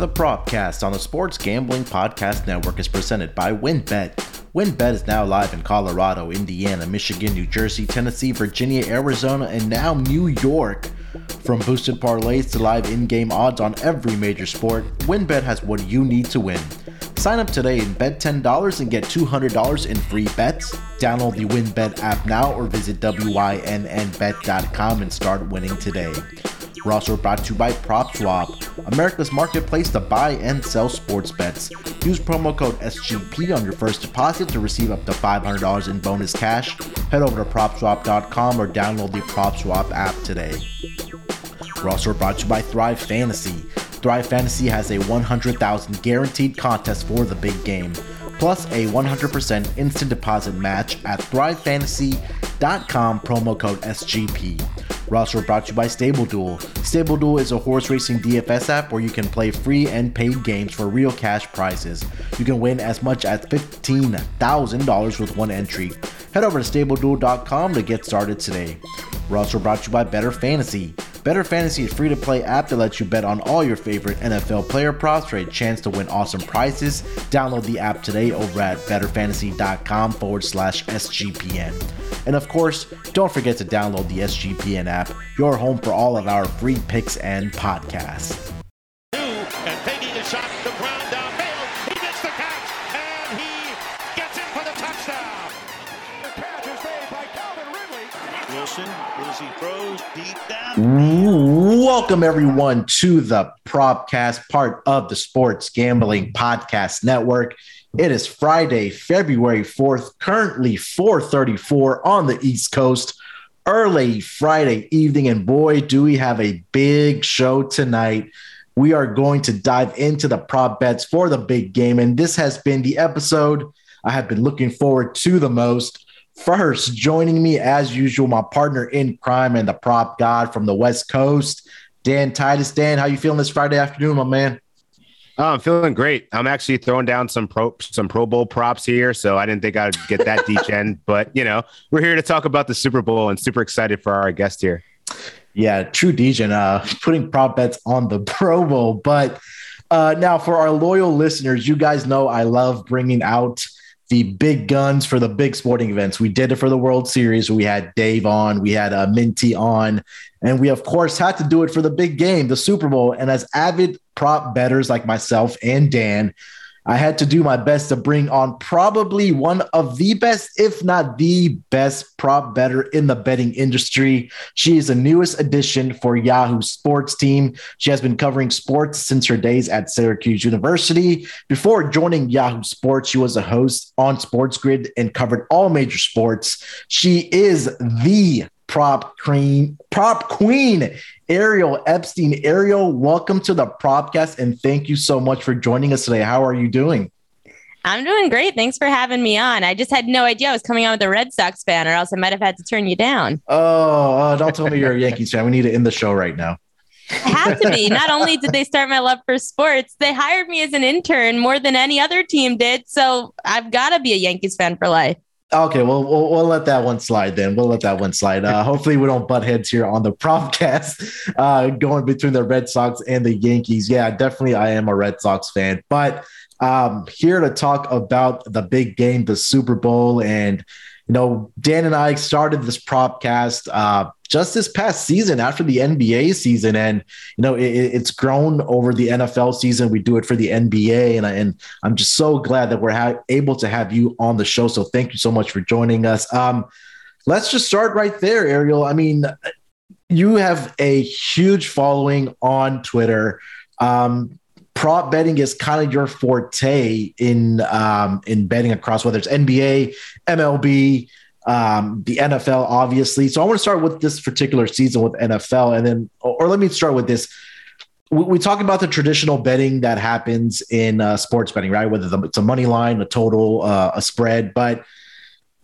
The Propcast on the Sports Gambling Podcast Network is presented by WynnBet. WynnBet is now live in Colorado, Indiana, Michigan, New Jersey, Tennessee, Virginia, Arizona, and now New York. From boosted parlays to live in game odds on every major sport, WynnBet has what you need to win. Sign up today and bet $10 and get $200 in free bets. Download the WynnBet app now or visit WYNNBet.com and start winning today. We're also brought to you by PropSwap, America's marketplace to buy and sell sports bets. Use promo code SGP on your first deposit to receive up to $500 in bonus cash. Head over to PropSwap.com or download the PropSwap app today. We're also brought to you by Thrive Fantasy. Thrive Fantasy has a 100,000 guaranteed contest for the big game, plus a 100% instant deposit match at thrivefantasy.com promo code SGP. We're also brought to you by Stable Duel. Stable Duel is a horse racing DFS app where you can play free and paid games for real cash prizes. You can win as much as $15,000 with one entry. Head over to StableDuel.com to get started today. We're also brought to you by Bettor Fantasy. Bettor Fantasy is free to play app that lets you bet on all your favorite NFL player props for a chance to win awesome prizes. Download the app today over at bettorfantasy.com forward slash SGPN. And of course, don't forget to download the SGPN app, your home for all of our free picks and podcasts. Welcome everyone to the Propcast, part of the Sports Gambling Podcast Network. It is Friday, February 4th, currently 4:34 on the East Coast. Early Friday evening, and boy, do we have a big show tonight. We are going to dive into the prop bets for the big game, and this has been the episode I have been looking forward to the most. First, joining me as usual, my partner in crime and the prop god from the West Coast, Dan Titus. Dan, how you feeling this Friday afternoon, my man? Oh, I'm feeling great. I'm actually throwing down some pro some Pro Bowl props here, so I didn't think I'd get that degen. But you know, we're here to talk about the Super Bowl and super excited for our guest here. Yeah, true degen. Uh, putting prop bets on the Pro Bowl, but uh, now for our loyal listeners, you guys know I love bringing out the big guns for the big sporting events. We did it for the World Series. We had Dave on, we had uh, Minty on, and we of course had to do it for the big game, the Super Bowl. And as avid prop betters like myself and Dan, I had to do my best to bring on probably one of the best, if not the best, prop better in the betting industry. She is the newest addition for Yahoo Sports Team. She has been covering sports since her days at Syracuse University. Before joining Yahoo Sports, she was a host on Sports Grid and covered all major sports. She is the prop queen, prop queen, Ariel Epstein. Ariel, welcome to the Propcast, and thank you so much for joining us today. How are you doing? I'm doing great. Thanks for having me on. I just had no idea I was coming on with a Red Sox fan, or else I might have had to turn you down. Oh, uh, don't tell me you're a Yankees fan. We need to end the show right now. I have to be. Not only did they start my love for sports, they hired me as an intern more than any other team did. So I've got to be a Yankees fan for life. Okay, well, we'll, we'll let that one slide then. We'll let that one slide. Uh, hopefully, we don't butt heads here on the Propcast uh, going between the Red Sox and the Yankees. Yeah, definitely, I am a Red Sox fan, but um, here to talk about the big game, the Super Bowl, and you know, Dan and I started this Propcast uh, just this past season after the NBA season, and you know, it, it's grown over the NFL season. We do it for the NBA, and, I, and I'm just so glad that we're ha- able to have you on the show. So thank you so much for joining us. Um, let's just start right there, Ariel. I mean, you have a huge following on Twitter. Um, prop betting is kind of your forte in um, in betting across whether it's NBA, MLB, um, the NFL, obviously. So I want to start with this particular season with NFL, and then, or let me start with this. We, we talk about the traditional betting that happens in uh, sports betting, right? Whether it's a money line, a total, uh, a spread, but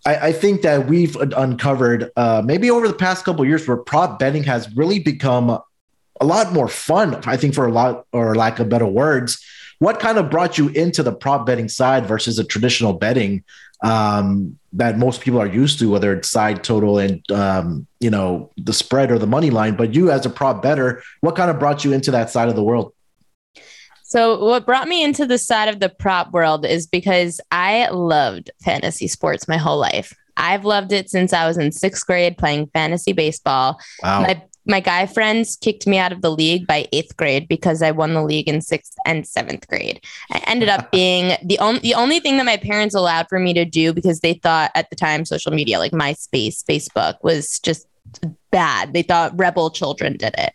I, I, think that we've uncovered uh, maybe over the past couple years where prop betting has really become a lot more fun. I think for a lot, or lack of better words, what kind of brought you into the prop betting side versus a traditional betting um, that most people are used to, whether it's side total and um, you know the spread or the money line. But you, as a prop better, what kind of brought you into that side of the world? So, what brought me into the side of the prop world is because I loved fantasy sports my whole life. I've loved it since I was in sixth grade playing fantasy baseball. Wow. My my guy friends kicked me out of the league by eighth grade because I won the league in sixth and seventh grade. I ended up being the only the only thing that my parents allowed for me to do because they thought at the time social media like MySpace, Facebook was just bad. They thought rebel children did it.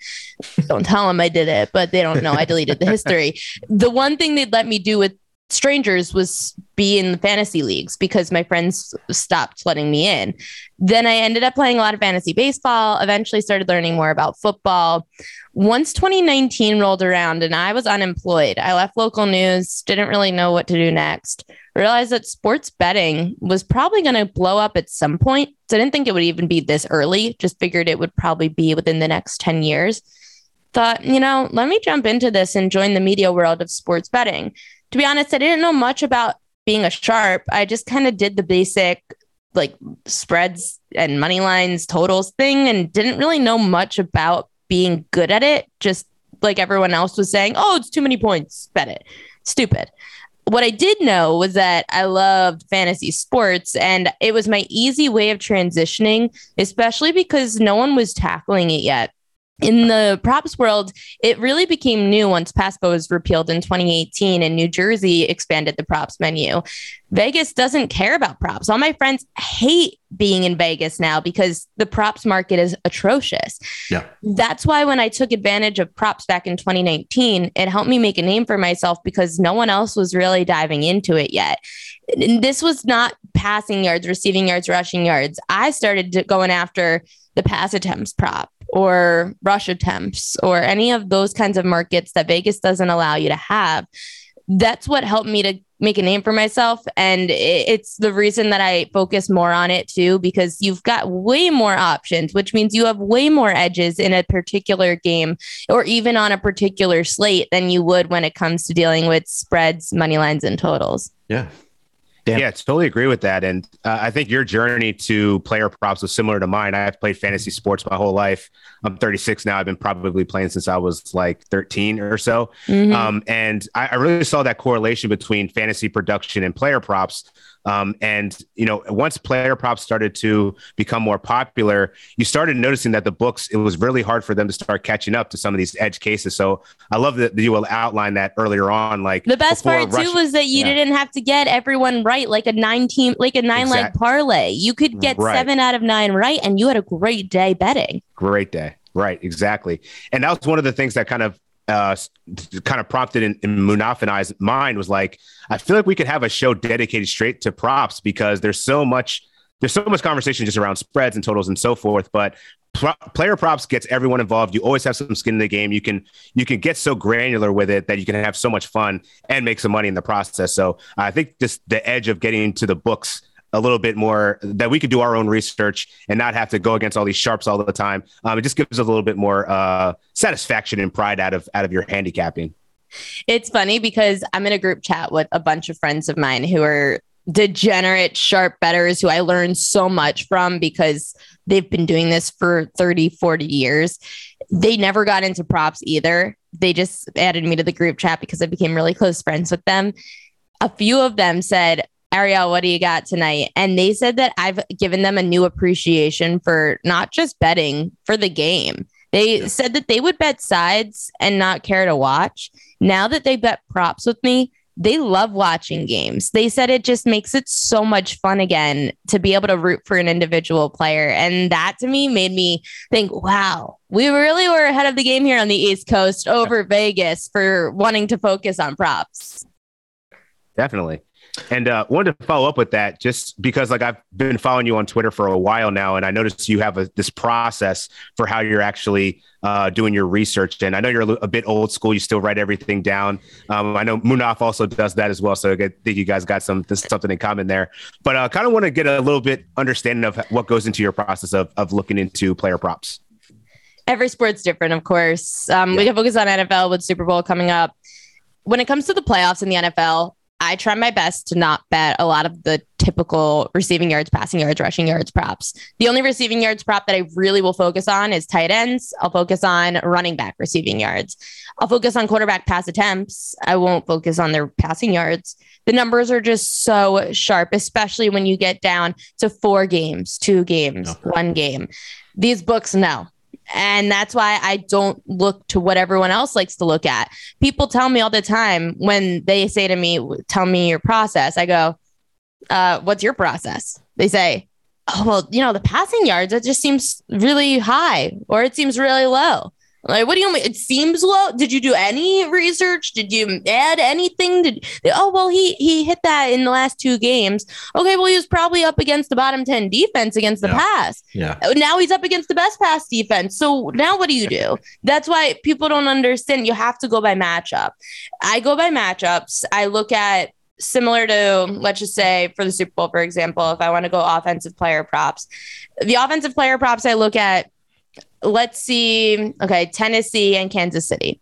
Don't tell them I did it, but they don't know I deleted the history. The one thing they'd let me do with strangers was be in the fantasy leagues because my friends stopped letting me in. Then I ended up playing a lot of fantasy baseball, eventually started learning more about football. Once 2019 rolled around and I was unemployed, I left local news, didn't really know what to do next. Realized that sports betting was probably going to blow up at some point. So I didn't think it would even be this early, just figured it would probably be within the next 10 years. Thought, you know, let me jump into this and join the media world of sports betting to be honest, I didn't know much about being a sharp. I just kind of did the basic like spreads and money lines, totals thing, and didn't really know much about being good at it. Just like everyone else was saying, oh, it's too many points, bet it. Stupid. What I did know was that I loved fantasy sports, and it was my easy way of transitioning, especially because no one was tackling it yet in the props world, it really became new once PASPA was repealed in 2018 and New Jersey expanded the props menu. Vegas doesn't care about props. All my friends hate being in Vegas now because the props market is atrocious. Yeah. That's why when I took advantage of props back in 2019, it helped me make a name for myself because no one else was really diving into it yet. And this was not passing yards, receiving yards, rushing yards. I started going after the pass attempts prop or rush attempts or any of those kinds of markets that Vegas doesn't allow you to have. That's what helped me to make a name for myself. And it's the reason that I focus more on it too, because you've got way more options, which means you have way more edges in a particular game or even on a particular slate than you would when it comes to dealing with spreads, money lines, and totals. Yeah. Yeah, totally agree with that. And uh, I think your journey to player props was similar to mine. I've played fantasy sports my whole life. I'm 36 now. I've been probably playing since I was like 13 or so. Mm-hmm. Um, and I, I really saw that correlation between fantasy production and player props. Um, and you know, once player props started to become more popular, you started noticing that the books it was really hard for them to start catching up to some of these edge cases. So I love that you will outline that earlier on. Like the best part too was that you yeah. didn't have to get everyone right, like a nine team, like a nine exactly. leg parlay. You could get right. seven out of nine right, and you had a great day betting. Great day. Right, exactly. And that was one of the things that kind of uh, kind of prompted in, in Munaf and I's mind was like, I feel like we could have a show dedicated straight to props because there's so much there's so much conversation just around spreads and totals and so forth. But pro- player props gets everyone involved. You always have some skin in the game. You can you can get so granular with it that you can have so much fun and make some money in the process. So I think just the edge of getting into the books a little bit more that we could do our own research and not have to go against all these sharps all the time. Um, it just gives us a little bit more uh, satisfaction and pride out of out of your handicapping. It's funny because I'm in a group chat with a bunch of friends of mine who are degenerate sharp betters who I learned so much from because they've been doing this for 30, 40 years. They never got into props either. They just added me to the group chat because I became really close friends with them. A few of them said, Ariel, what do you got tonight? And they said that I've given them a new appreciation for not just betting, for the game. They said that they would bet sides and not care to watch. Now that they bet props with me, they love watching games. They said it just makes it so much fun again to be able to root for an individual player. And that to me made me think, wow, we really were ahead of the game here on the East Coast over Vegas for wanting to focus on props. Definitely. And uh, wanted to follow up with that just because, like, I've been following you on Twitter for a while now, and I noticed you have a, this process for how you're actually uh, doing your research. And I know you're a, a, bit old school; you still write everything down. Um, I know Munaf also does that as well, so I think you guys got some something in common there. But I uh, kind of want to get a little bit understanding of what goes into your process of of looking into player props. Every sport's different, of course. Um, yeah. We can focus on NFL with Super Bowl coming up when it comes to the playoffs in the NFL, I try my best to not bet a lot of the typical receiving yards, passing yards, rushing yards props. The only receiving yards prop that I really will focus on is tight ends. I'll focus on running back receiving yards. I'll focus on quarterback pass attempts. I won't focus on their passing yards. The numbers are just so sharp, especially when you get down to four games, two games, okay. one game. These books, no. And that's why I don't look to what everyone else likes to look at. People tell me all the time when they say to me, Tell me your process. I go, uh, What's your process? They say, Oh, well, you know, the passing yards, it just seems really high or it seems really low. Like, what do you mean? It seems low. Did you do any research? Did you add anything? Did oh well, he he hit that in the last two games. Okay, well, he was probably up against the bottom ten defense against the yeah. pass. Yeah. Oh, now he's up against the best pass defense. So now what do you do? That's why people don't understand. You have to go by matchup. I go by matchups. I look at similar to let's just say for the Super Bowl, for example, if I want to go offensive player props, the offensive player props I look at let's see. Okay, Tennessee and Kansas City.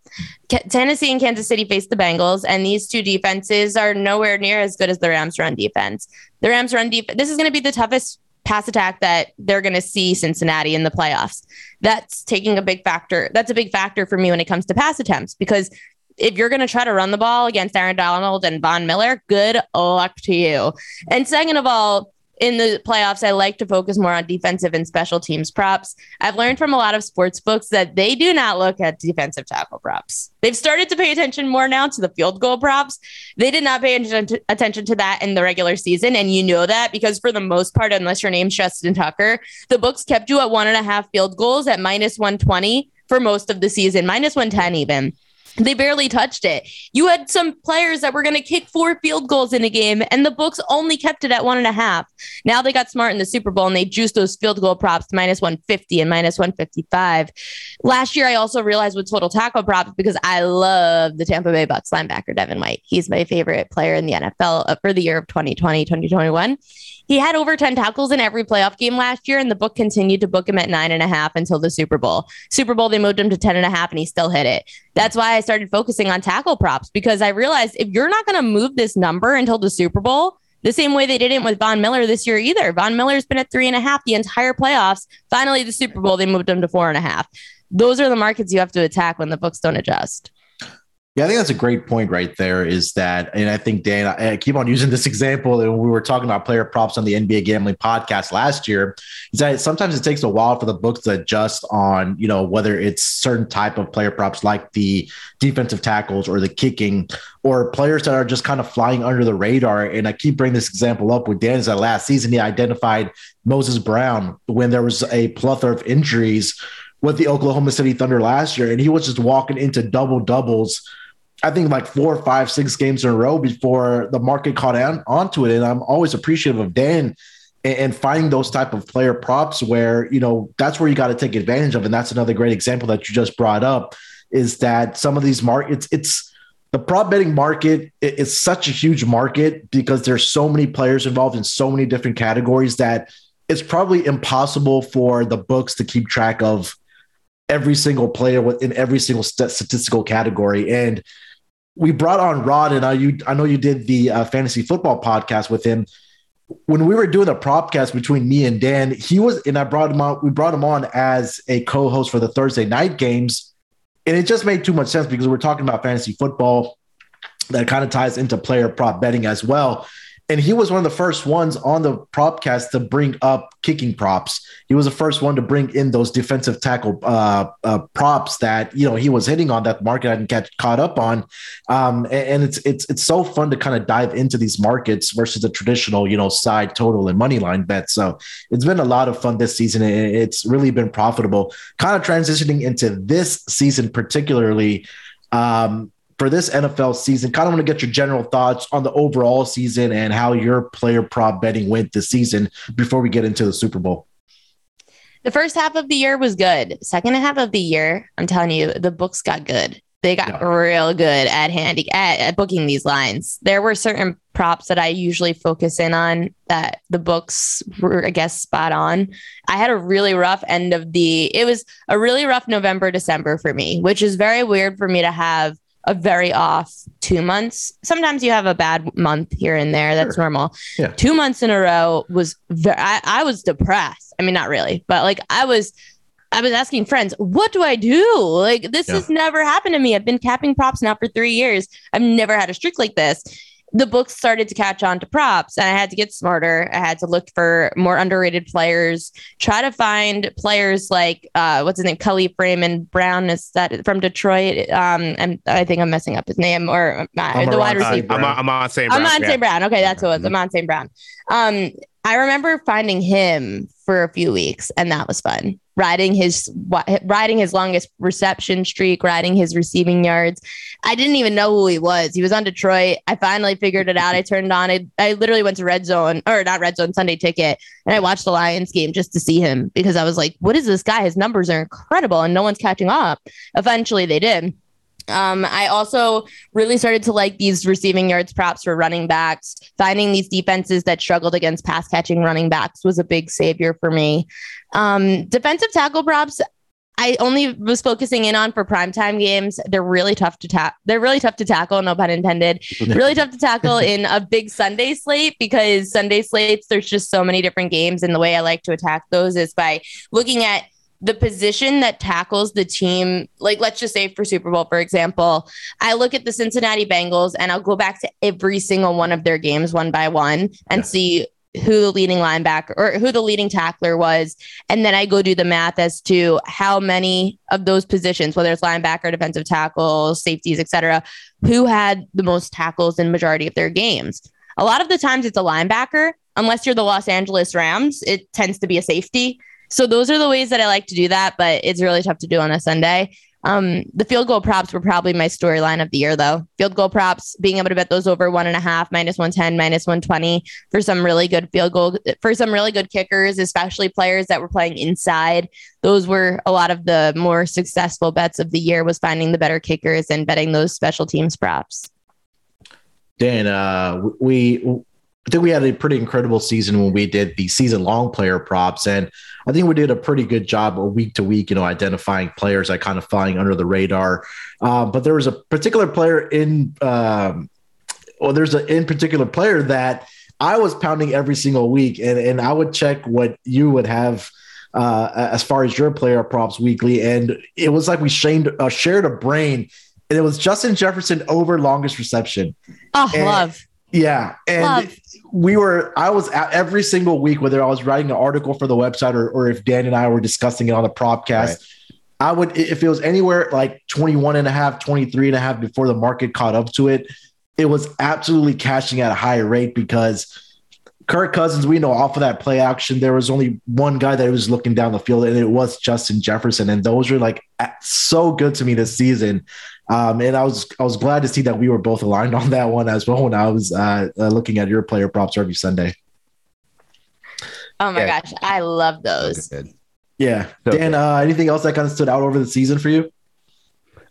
K- Tennessee and Kansas City face the Bengals, and these two defenses are nowhere near as good as the Rams' run defense. The Rams' run defense. This is going to be the toughest pass attack that they're going to see Cincinnati in the playoffs. That's taking a big factor. That's a big factor for me when it comes to pass attempts because if you're going to try to run the ball against Aaron Donald and Von Miller, good luck to you. And second of all, in the playoffs, I like to focus more on defensive and special teams props. I've learned from a lot of sports books that they do not look at defensive tackle props. They've started to pay attention more now to the field goal props. They did not pay attention to that in the regular season. And you know that because for the most part, unless your name's Justin Tucker, the books kept you at one and a half field goals at minus 120 for most of the season, minus 110 even. They barely touched it. You had some players that were going to kick four field goals in a game, and the books only kept it at one and a half. Now they got smart in the Super Bowl and they juiced those field goal props to minus 150 and minus 155. Last year, I also realized with total tackle props because I love the Tampa Bay Bucks linebacker, Devin White. He's my favorite player in the NFL uh, for the year of 2020, 2021. He had over 10 tackles in every playoff game last year, and the book continued to book him at nine and a half until the Super Bowl. Super Bowl, they moved him to 10 and a half, and he still hit it. That's why I started focusing on tackle props because I realized if you're not going to move this number until the Super Bowl, the same way they didn't with Von Miller this year either. Von Miller's been at three and a half the entire playoffs. Finally, the Super Bowl, they moved him to four and a half. Those are the markets you have to attack when the books don't adjust. Yeah, I think that's a great point right there. Is that, and I think Dan, I keep on using this example, and we were talking about player props on the NBA gambling podcast last year. Is that sometimes it takes a while for the books to adjust on, you know, whether it's certain type of player props like the defensive tackles or the kicking, or players that are just kind of flying under the radar. And I keep bringing this example up with Dan. Is that last season he identified Moses Brown when there was a plethora of injuries with the Oklahoma City Thunder last year, and he was just walking into double doubles I think like four, five, six games in a row before the market caught on onto it. And I'm always appreciative of Dan and, and finding those type of player props where, you know, that's where you got to take advantage of. And that's another great example that you just brought up is that some of these markets, it's the prop betting market is such a huge market because there's so many players involved in so many different categories that it's probably impossible for the books to keep track of every single player within every single statistical category. And we brought on Rod, and I, you, I know you did the uh, fantasy football podcast with him. When we were doing the propcast between me and Dan, he was, and I brought him on. We brought him on as a co-host for the Thursday night games, and it just made too much sense because we're talking about fantasy football that kind of ties into player prop betting as well and he was one of the first ones on the propcast to bring up kicking props. He was the first one to bring in those defensive tackle uh, uh, props that you know he was hitting on that market I didn't get caught up on. Um, and, and, it's it's it's so fun to kind of dive into these markets versus the traditional you know side total and money line bet. So it's been a lot of fun this season. It's really been profitable. Kind of transitioning into this season particularly. Um, for this NFL season, kind of want to get your general thoughts on the overall season and how your player prop betting went this season before we get into the Super Bowl. The first half of the year was good. Second half of the year, I'm telling you, the books got good. They got yeah. real good at handy at, at booking these lines. There were certain props that I usually focus in on that the books were, I guess, spot on. I had a really rough end of the. It was a really rough November, December for me, which is very weird for me to have a very off two months. Sometimes you have a bad month here and there. That's Sure. normal. Yeah. Two months in a row was very, I, I was depressed. I mean, not really, but like I was, I was asking friends, what do I do? Like, this Yeah. has never happened to me. I've been capping props now for three years. I've never had a streak like this. The books started to catch on to props, and I had to get smarter. I had to look for more underrated players, try to find players like uh, what's his name, Cully Freeman Brown, is that from Detroit? Um, and I think I'm messing up his name, or uh, the wide receiver. St. Brown. I'm, I'm on St. Brown. Amon yeah. St. Brown. Okay, that's who it was. Mhm. Amon St. Brown. Um, I remember finding him for a few weeks, and that was fun. Riding his riding his longest reception streak, riding his receiving yards. I didn't even know who he was. He was on Detroit. I finally figured it out. I turned on it. I literally went to Red Zone or not Red Zone Sunday Ticket, and I watched the Lions game just to see him because I was like, "What is this guy? His numbers are incredible, and no one's catching up." Eventually, they did. Um, I also really started to like these receiving yards props for running backs. Finding these defenses that struggled against pass catching running backs was a big savior for me. Um, defensive tackle props, I only was focusing in on for primetime games. They're really tough to tap. They're really tough to tackle, no pun intended. really tough to tackle in a big Sunday slate because Sunday slates, there's just so many different games. And the way I like to attack those is by looking at the position that tackles the team, like let's just say for Super Bowl, for example, I look at the Cincinnati Bengals and I'll go back to every single one of their games one by one and Yeah. see who the leading linebacker or who the leading tackler was. And then I go do the math as to how many of those positions, whether it's linebacker, defensive tackle, safeties, etc., who had the most tackles in majority of their games. A lot of the times it's a linebacker, unless you're the Los Angeles Rams, it tends to be a safety. So those are the ways that I like to do that, but it's really tough to do on a Sunday. Um, the field goal props were probably my storyline of the year, though. Field goal props, being able to bet those over one and a half, minus 110, minus 120 for some really good field goal, for some really good kickers, especially players that were playing inside. Those were a lot of the more successful bets of the year was finding the better kickers and betting those special teams props. Dan, uh, we I think we had a pretty incredible season when we did the season long player props, and I think we did a pretty good job a week to week, you know, identifying players that kind of flying under the radar. Uh, but there was a particular player in, um, well, there's an in particular player that I was pounding every single week, and and I would check what you would have. Uh, as far as your player props weekly, and it was like we shamed, uh, shared a brain, and it was Justin Jefferson over longest reception. Oh, And- love. Yeah, and Love. We were. I was at every single week, whether I was writing an article for the website or, or if Dan and I were discussing it on the propcast. Right. I would, if it was anywhere like 21 and a half, 23 and a half before the market caught up to it, it was absolutely cashing at a higher rate because Kirk Cousins, we know off of that play action, there was only one guy that was looking down the field, and it was Justin Jefferson. And those were like so good to me this season. Um, and I was I was glad to see that we were both aligned on that one as well when I was uh, uh, looking at your player props every Sunday. Oh my Yeah. gosh. I love those. Good. Yeah, So Dan. Uh, anything else that kind of stood out over the season for you?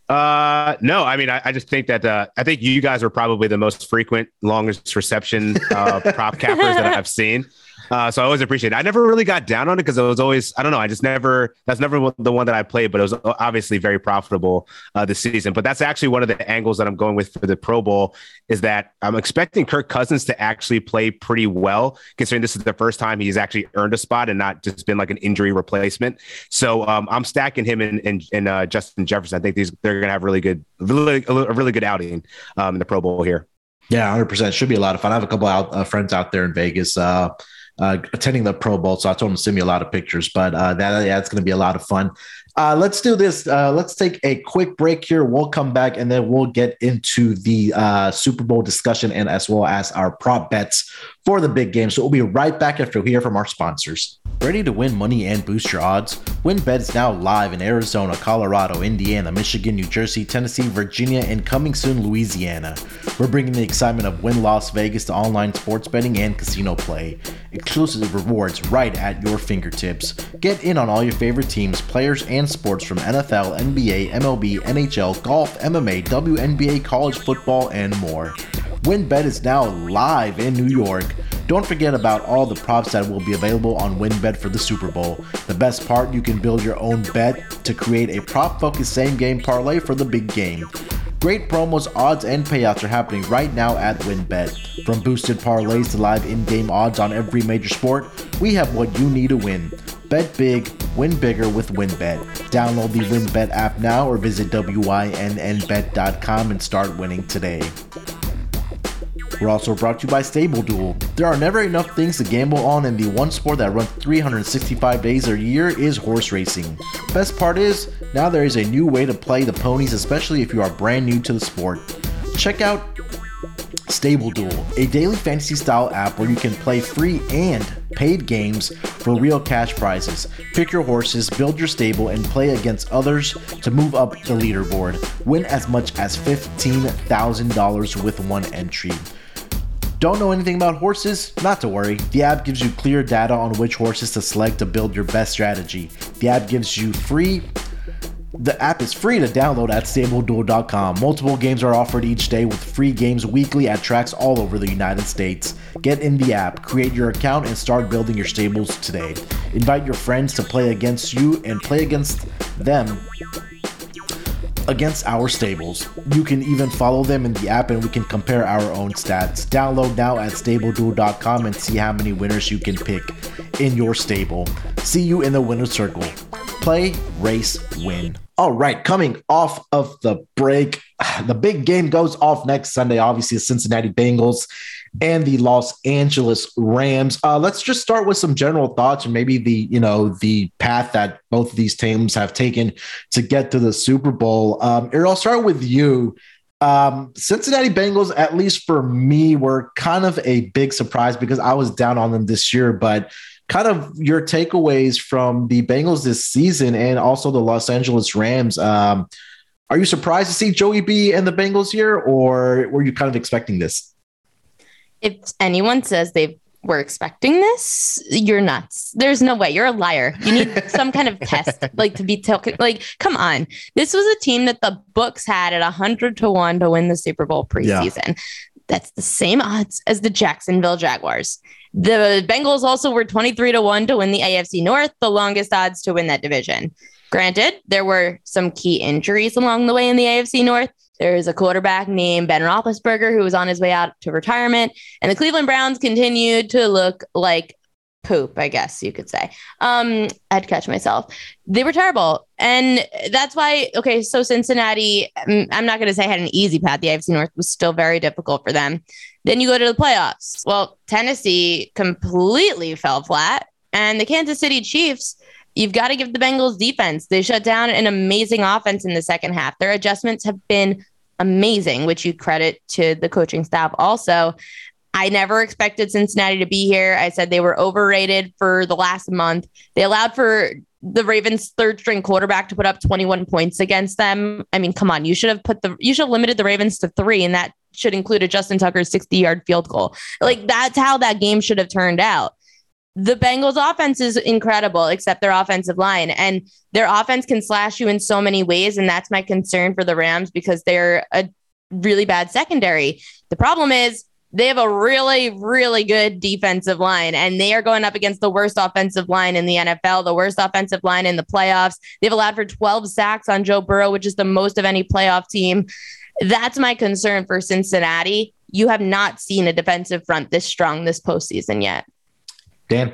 Uh, no, I mean, I, I just think that uh, I think you guys are probably the most frequent longest reception uh, prop cappers that I've seen. Uh, so I always appreciate it. I never really got down on it because it was always, I don't know, I just never, that's never the one that I played, but it was obviously very profitable uh, this season. But that's actually one of the angles that I'm going with for the Pro Bowl is that I'm expecting Kirk Cousins to actually play pretty well, considering this is the first time he's actually earned a spot and not just been like an injury replacement. So um, I'm stacking him in, in uh, Justin Jefferson. I think these they're going to have really good, really, a really good outing um, in the Pro Bowl here. Yeah, hundred percent. Should be a lot of fun. I have a couple out uh, friends out there in Vegas uh, uh, attending the Pro Bowl, so I told him to send me a lot of pictures. But uh, that it's going to be a lot of fun. Uh, let's do this. Uh, let's take a quick break here. We'll come back and then we'll get into the uh, Super Bowl discussion and as well as our prop bets for the big game. So we'll be right back after we hear from our sponsors. Ready to win money and boost your odds? WynnBet is now live in Arizona, Colorado, Indiana, Michigan, New Jersey, Tennessee, Virginia, and coming soon, Louisiana. We're bringing the excitement of Wynn Las Vegas to online sports betting and casino play. Exclusive rewards right at your fingertips. Get in on all your favorite teams, players, and sports from NFL, NBA, MLB, NHL, golf, MMA, WNBA, college football, and more. WynnBet is now live in New York. Don't forget about all the props that will be available on WynnBet for the Super Bowl. The best part, you can build your own bet to create a prop focused same game parlay for the big game. Great promos, odds, and payouts are happening right now at WynnBet. From boosted parlays to live in game odds on every major sport, we have what you need to win. Bet big, win bigger with WynnBet. Download the WynnBet app now or visit WYNNBet.com and start winning today. We're also brought to you by Stable Duel. There are never enough things to gamble on, and the one sport that runs 365 days a year is horse racing. Best part is, now there is a new way to play the ponies, especially if you are brand new to the sport. Check out Stable Duel, a daily fantasy style app where you can play free and paid games for real cash prizes. Pick your horses, build your stable, and play against others to move up the leaderboard. Win as much as $15,000 with one entry. Don't know anything about horses? Not to worry. The app gives you clear data on which horses to select to build your best strategy. The app gives you free the app is free to download at stableduel.com. Multiple games are offered each day with free games weekly at tracks all over the United States. Get in the app, create your account, and start building your stables today. Invite your friends to play against you and play against them against our stables. You can even follow them in the app and we can compare our own stats. Download now at stableduel.com and see how many winners you can pick in your stable. See you in the winner's circle. Play, race, win. All right, coming off of the break, the big game goes off next Sunday. Obviously, the Cincinnati Bengals and the Los Angeles Rams. Uh, let's just start with some general thoughts and maybe the you know the path that both of these teams have taken to get to the Super Bowl. Um, I'll start with you. Um, Cincinnati Bengals, at least for me, were kind of a big surprise because I was down on them this year, but kind of your takeaways from the Bengals this season and also the Los Angeles Rams. Um, are you surprised to see Joey B and the Bengals here, or were you kind of expecting this? If anyone says they were expecting this, you're nuts. There's no way. You're a liar. You need some kind of test, like to be taken. Like, come on. This was a team that the books had at 100 to 1 to win the Super Bowl preseason. Yeah. That's the same odds as the Jacksonville Jaguars. The Bengals also were 23 to 1 to win the AFC North, the longest odds to win that division. Granted, there were some key injuries along the way in the AFC North, there's a quarterback named Ben Roethlisberger who was on his way out to retirement, and the Cleveland Browns continued to look like poop, I guess you could say. Um, I had to catch myself. They were terrible. And that's why, okay, so Cincinnati, mm, I'm not going to say had an easy path. The AFC North was still very difficult for them. Then you go to the playoffs. Well, Tennessee completely fell flat. And the Kansas City Chiefs, you've got to give the Bengals defense. They shut down an amazing offense in the second half. Their adjustments have been amazing, which you credit to the coaching staff also. I never expected Cincinnati to be here. I said they were overrated for the last month. They allowed for the Ravens third string quarterback to put up 21 points against them. I mean, come on, you should have put the you should have limited the Ravens to 3 and that should include a Justin Tucker 60-yard field goal. Like that's how that game should have turned out the Bengals offense is incredible, except their offensive line. And their offense can slash you in so many ways. And that's my concern for the Rams because they're a really bad secondary. The problem is they have a really, really good defensive line, and they are going up against the worst offensive line in the NFL, the worst offensive line in the playoffs. They've allowed for 12 sacks on Joe Burrow, which is the most of any playoff team. That's my concern for Cincinnati. You have not seen a defensive front this strong this postseason yet. Dan.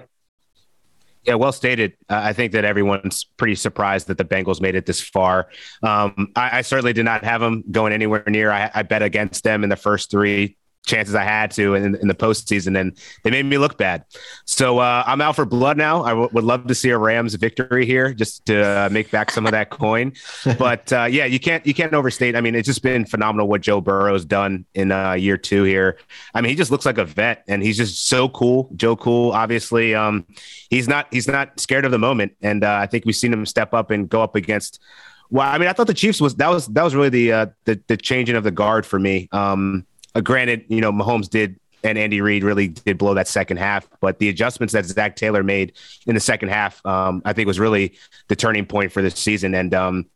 Yeah, well stated. Uh, I think that everyone's pretty surprised that the Bengals made it this far. Um, I, I, certainly did not have them going anywhere near. I, I bet against them in the first three chances I had to in, in the postseason, and they made me look bad. So uh, I'm out for blood now. I w- would love to see a Rams victory here, just to uh, make back some of that coin. But uh, yeah, you can't you can't overstate. I mean, it's just been phenomenal what Joe Burrow's done in uh, year two here. I mean, he just looks like a vet, and he's just so cool. Joe Cool, obviously, um, he's not he's not scared of the moment, and uh, I think we've seen him step up and go up against. Well, I mean, I thought the Chiefs was that was that was really the uh, the, the changing of the guard for me. Um, uh, granted, you know, Mahomes did and Andy Reid really did blow that second half, but the adjustments that Zac Taylor made in the second half, um, I think was really the turning point for this season. And um,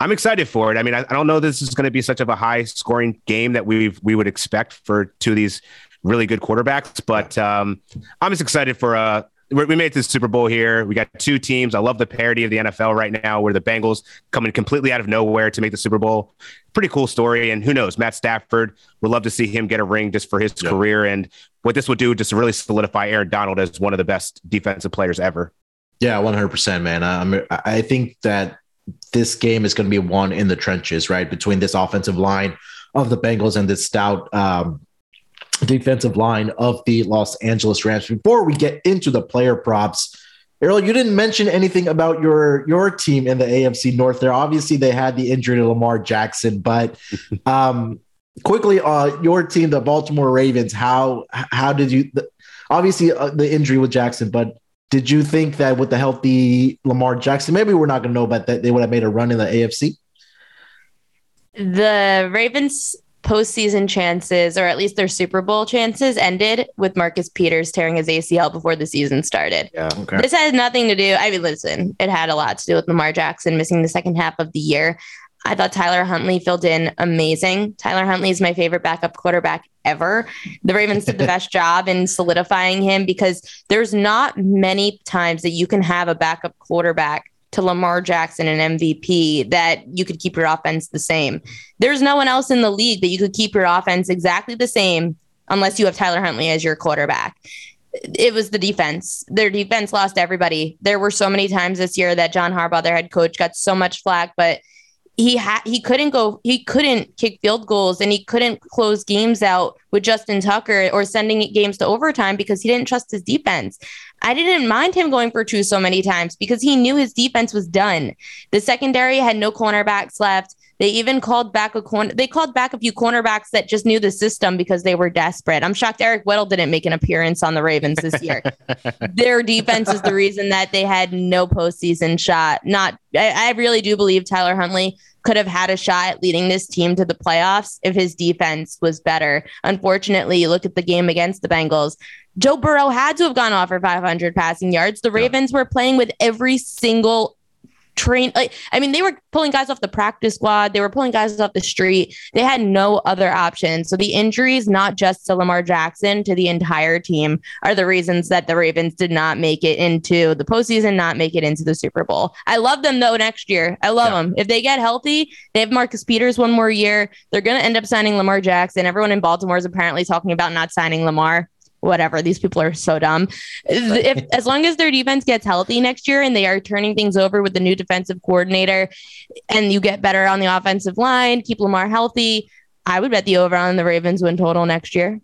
I'm excited for it. I mean, I, I don't know this is going to be such of a high scoring game that we we would expect for two of these really good quarterbacks, but um, I'm just excited for a we're, we made it to the Super Bowl here. We got two teams. I love the parody of the NFL right now, where the Bengals coming completely out of nowhere to make the Super Bowl. Pretty cool story. And who knows, Matt Stafford. Would love to see him get a ring just for his career and what this would do just to really solidify Aaron Donald as one of the best defensive players ever. Yeah, one hundred percent, man. I, I think that this game is going to be one in the trenches, right, between this offensive line of the Bengals and this stout um, defensive line of the Los Angeles Rams. Before we get into the player props, Ariel, you didn't mention anything about your your team in the AFC North. There, obviously, they had the injury to Lamar Jackson, but um, quickly, uh, your team, the Baltimore Ravens. How how did you? The, obviously, uh, the injury with Jackson, but did you think that with the healthy Lamar Jackson, maybe we're not going to know, but that they would have made a run in the AFC? The Ravens postseason chances, or at least their Super Bowl chances, ended with Marcus Peters tearing his ACL before the season started. Yeah, okay. This has nothing to do. I mean, listen, it had a lot to do with Lamar Jackson missing the second half of the year. I thought Tyler Huntley filled in amazing. Tyler Huntley is my favorite backup quarterback ever. The Ravens did the best job in solidifying him because there's not many times that you can have a backup quarterback to Lamar Jackson and MVP that you could keep your offense the same. There's no one else in the league that you could keep your offense exactly the same unless you have Tyler Huntley as your quarterback. It was the defense. Their defense lost everybody. There were so many times this year that John Harbaugh, their head coach, got so much flack, but he had he couldn't go he couldn't kick field goals and he couldn't close games out with Justin Tucker or sending games to overtime because he didn't trust his defense. I didn't mind him going for two so many times because he knew his defense was done. The secondary had no cornerbacks left. They even called back a corner. They called back a few cornerbacks that just knew the system because they were desperate. I'm shocked Eric Weddle didn't make an appearance on the Ravens this year. Their defense is the reason that they had no postseason shot. Not, I, I really do believe Tyler Huntley could have had a shot at leading this team to the playoffs if his defense was better. Unfortunately, you look at the game against the Bengals. Joe Burrow had to have gone off for 500 passing yards. The Ravens yeah. were playing with every single train like I mean they were pulling guys off the practice squad, they were pulling guys off the street. They had no other options. So the injuries not just to Lamar Jackson, to the entire team are the reasons that the Ravens did not make it into the postseason, not make it into the Super Bowl. I love them though next year. I love yeah. them. If they get healthy, they have Marcus Peters one more year. They're going to end up signing Lamar Jackson. Everyone in Baltimore is apparently talking about not signing Lamar whatever. These people are so dumb. If as long as their defense gets healthy next year and they are turning things over with the new defensive coordinator, and you get better on the offensive line, keep Lamar healthy, I would bet the over on the Ravens win total next year.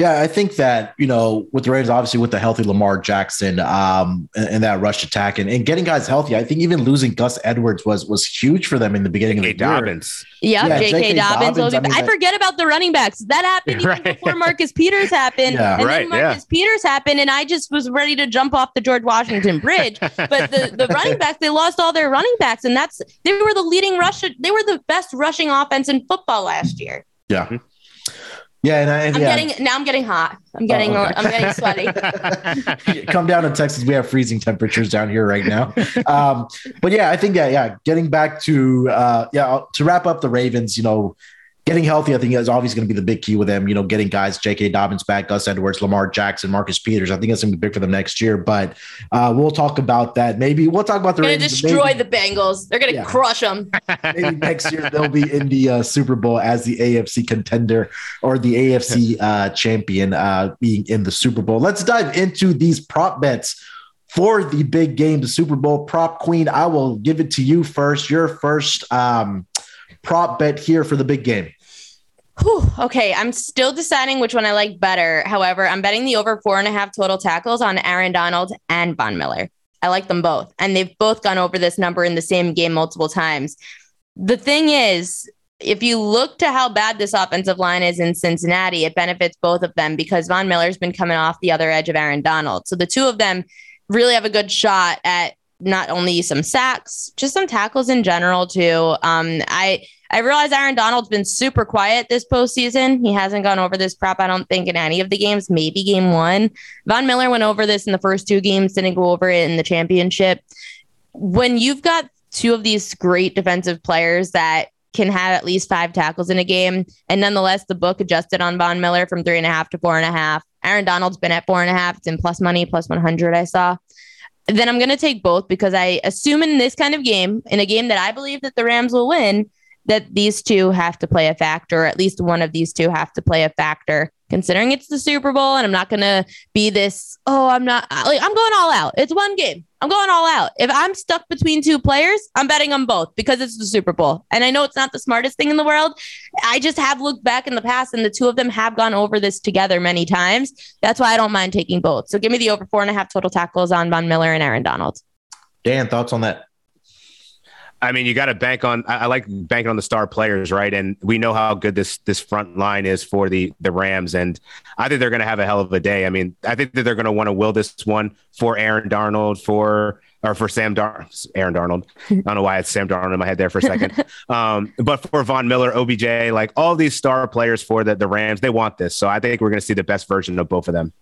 Yeah, I think that, you know, with the Ravens, obviously with the healthy Lamar Jackson um, and, and that rush attack and, and getting guys healthy, I think even losing Gus Edwards was was huge for them in the beginning J. of the Dobbins. year. Yeah, J.K. Dobbins. Dobbins I, mean, I, forget about the running backs. That happened right. even before Marcus Peters happened. Yeah, and right, then Marcus yeah. Peters happened, and I just was ready to jump off the George Washington Bridge. but the, the running backs, they lost all their running backs, and that's they were the leading rush. They were the best rushing offense in football last year. Yeah. Mm-hmm. Yeah, and I, am yeah. getting now. I'm getting hot. I'm getting. Oh, okay. I'm getting sweaty. Come down to Texas. We have freezing temperatures down here right now. Um, but yeah, I think yeah, yeah. Getting back to uh, yeah to wrap up the Ravens. You know, getting healthy, I think, is obviously going to be the big key with them. You know, getting guys, J.K. Dobbins back, Gus Edwards, Lamar Jackson, Marcus Peters. I think that's going to be big for them next year. But uh, we'll talk about that. Maybe we'll talk about the. Going to destroy maybe, the Bengals. They're going to yeah. crush them. maybe next year they'll be in the uh, Super Bowl as the AFC contender or the AFC uh, champion, uh, being in the Super Bowl. Let's dive into these prop bets for the big game, the Super Bowl prop queen. I will give it to you first. Your first. Um, prop bet here for the big game? Whew, okay, I'm still deciding which one I like better. However, I'm betting the over four and a half total tackles on Aaron Donald and Von Miller. I like them both, and they've both gone over this number in the same game multiple times. The thing is, if you look to how bad this offensive line is in Cincinnati, it benefits both of them because Von Miller's been coming off the other edge of Aaron Donald. So the two of them really have a good shot at not only some sacks, just some tackles in general too. Um, I I realize Aaron Donald's been super quiet this postseason. He hasn't gone over this prop, I don't think, in any of the games, maybe game one. Von Miller went over this in the first two games, didn't go over it in the championship. When you've got two of these great defensive players that can have at least five tackles in a game, and nonetheless, the book adjusted on Von Miller from three and a half to four and a half. Aaron Donald's been at four and a half. It's in plus money, plus 100, I saw. Then I'm going to take both because I assume in this kind of game, in a game that I believe that the Rams will win, that these two have to play a factor, or at least one of these two have to play a factor considering it's the Super Bowl and I'm not going to be this, oh, I'm not like, I'm going all out. It's one game. I'm going all out. If I'm stuck between two players, I'm betting on both because it's the Super Bowl. And I know it's not the smartest thing in the world. I just have looked back in the past and the two of them have gone over this together many times. That's why I don't mind taking both. So give me the over four and a half total tackles on Von Miller and Aaron Donald. Dan, thoughts on that? I mean, you got to bank on. I, I, like banking on the star players, right? And we know how good this this front line is for the the Rams, and I think they're going to have a hell of a day. I mean, I think that they're going to want to will this one for Aaron Darnold, for or for Sam Dar Aaron Darnold. I don't know why I had Sam Darnold in my head there for a second. um, but for Von Miller, OBJ, like all these star players for the the Rams, they want this. So I think we're going to see the best version of both of them.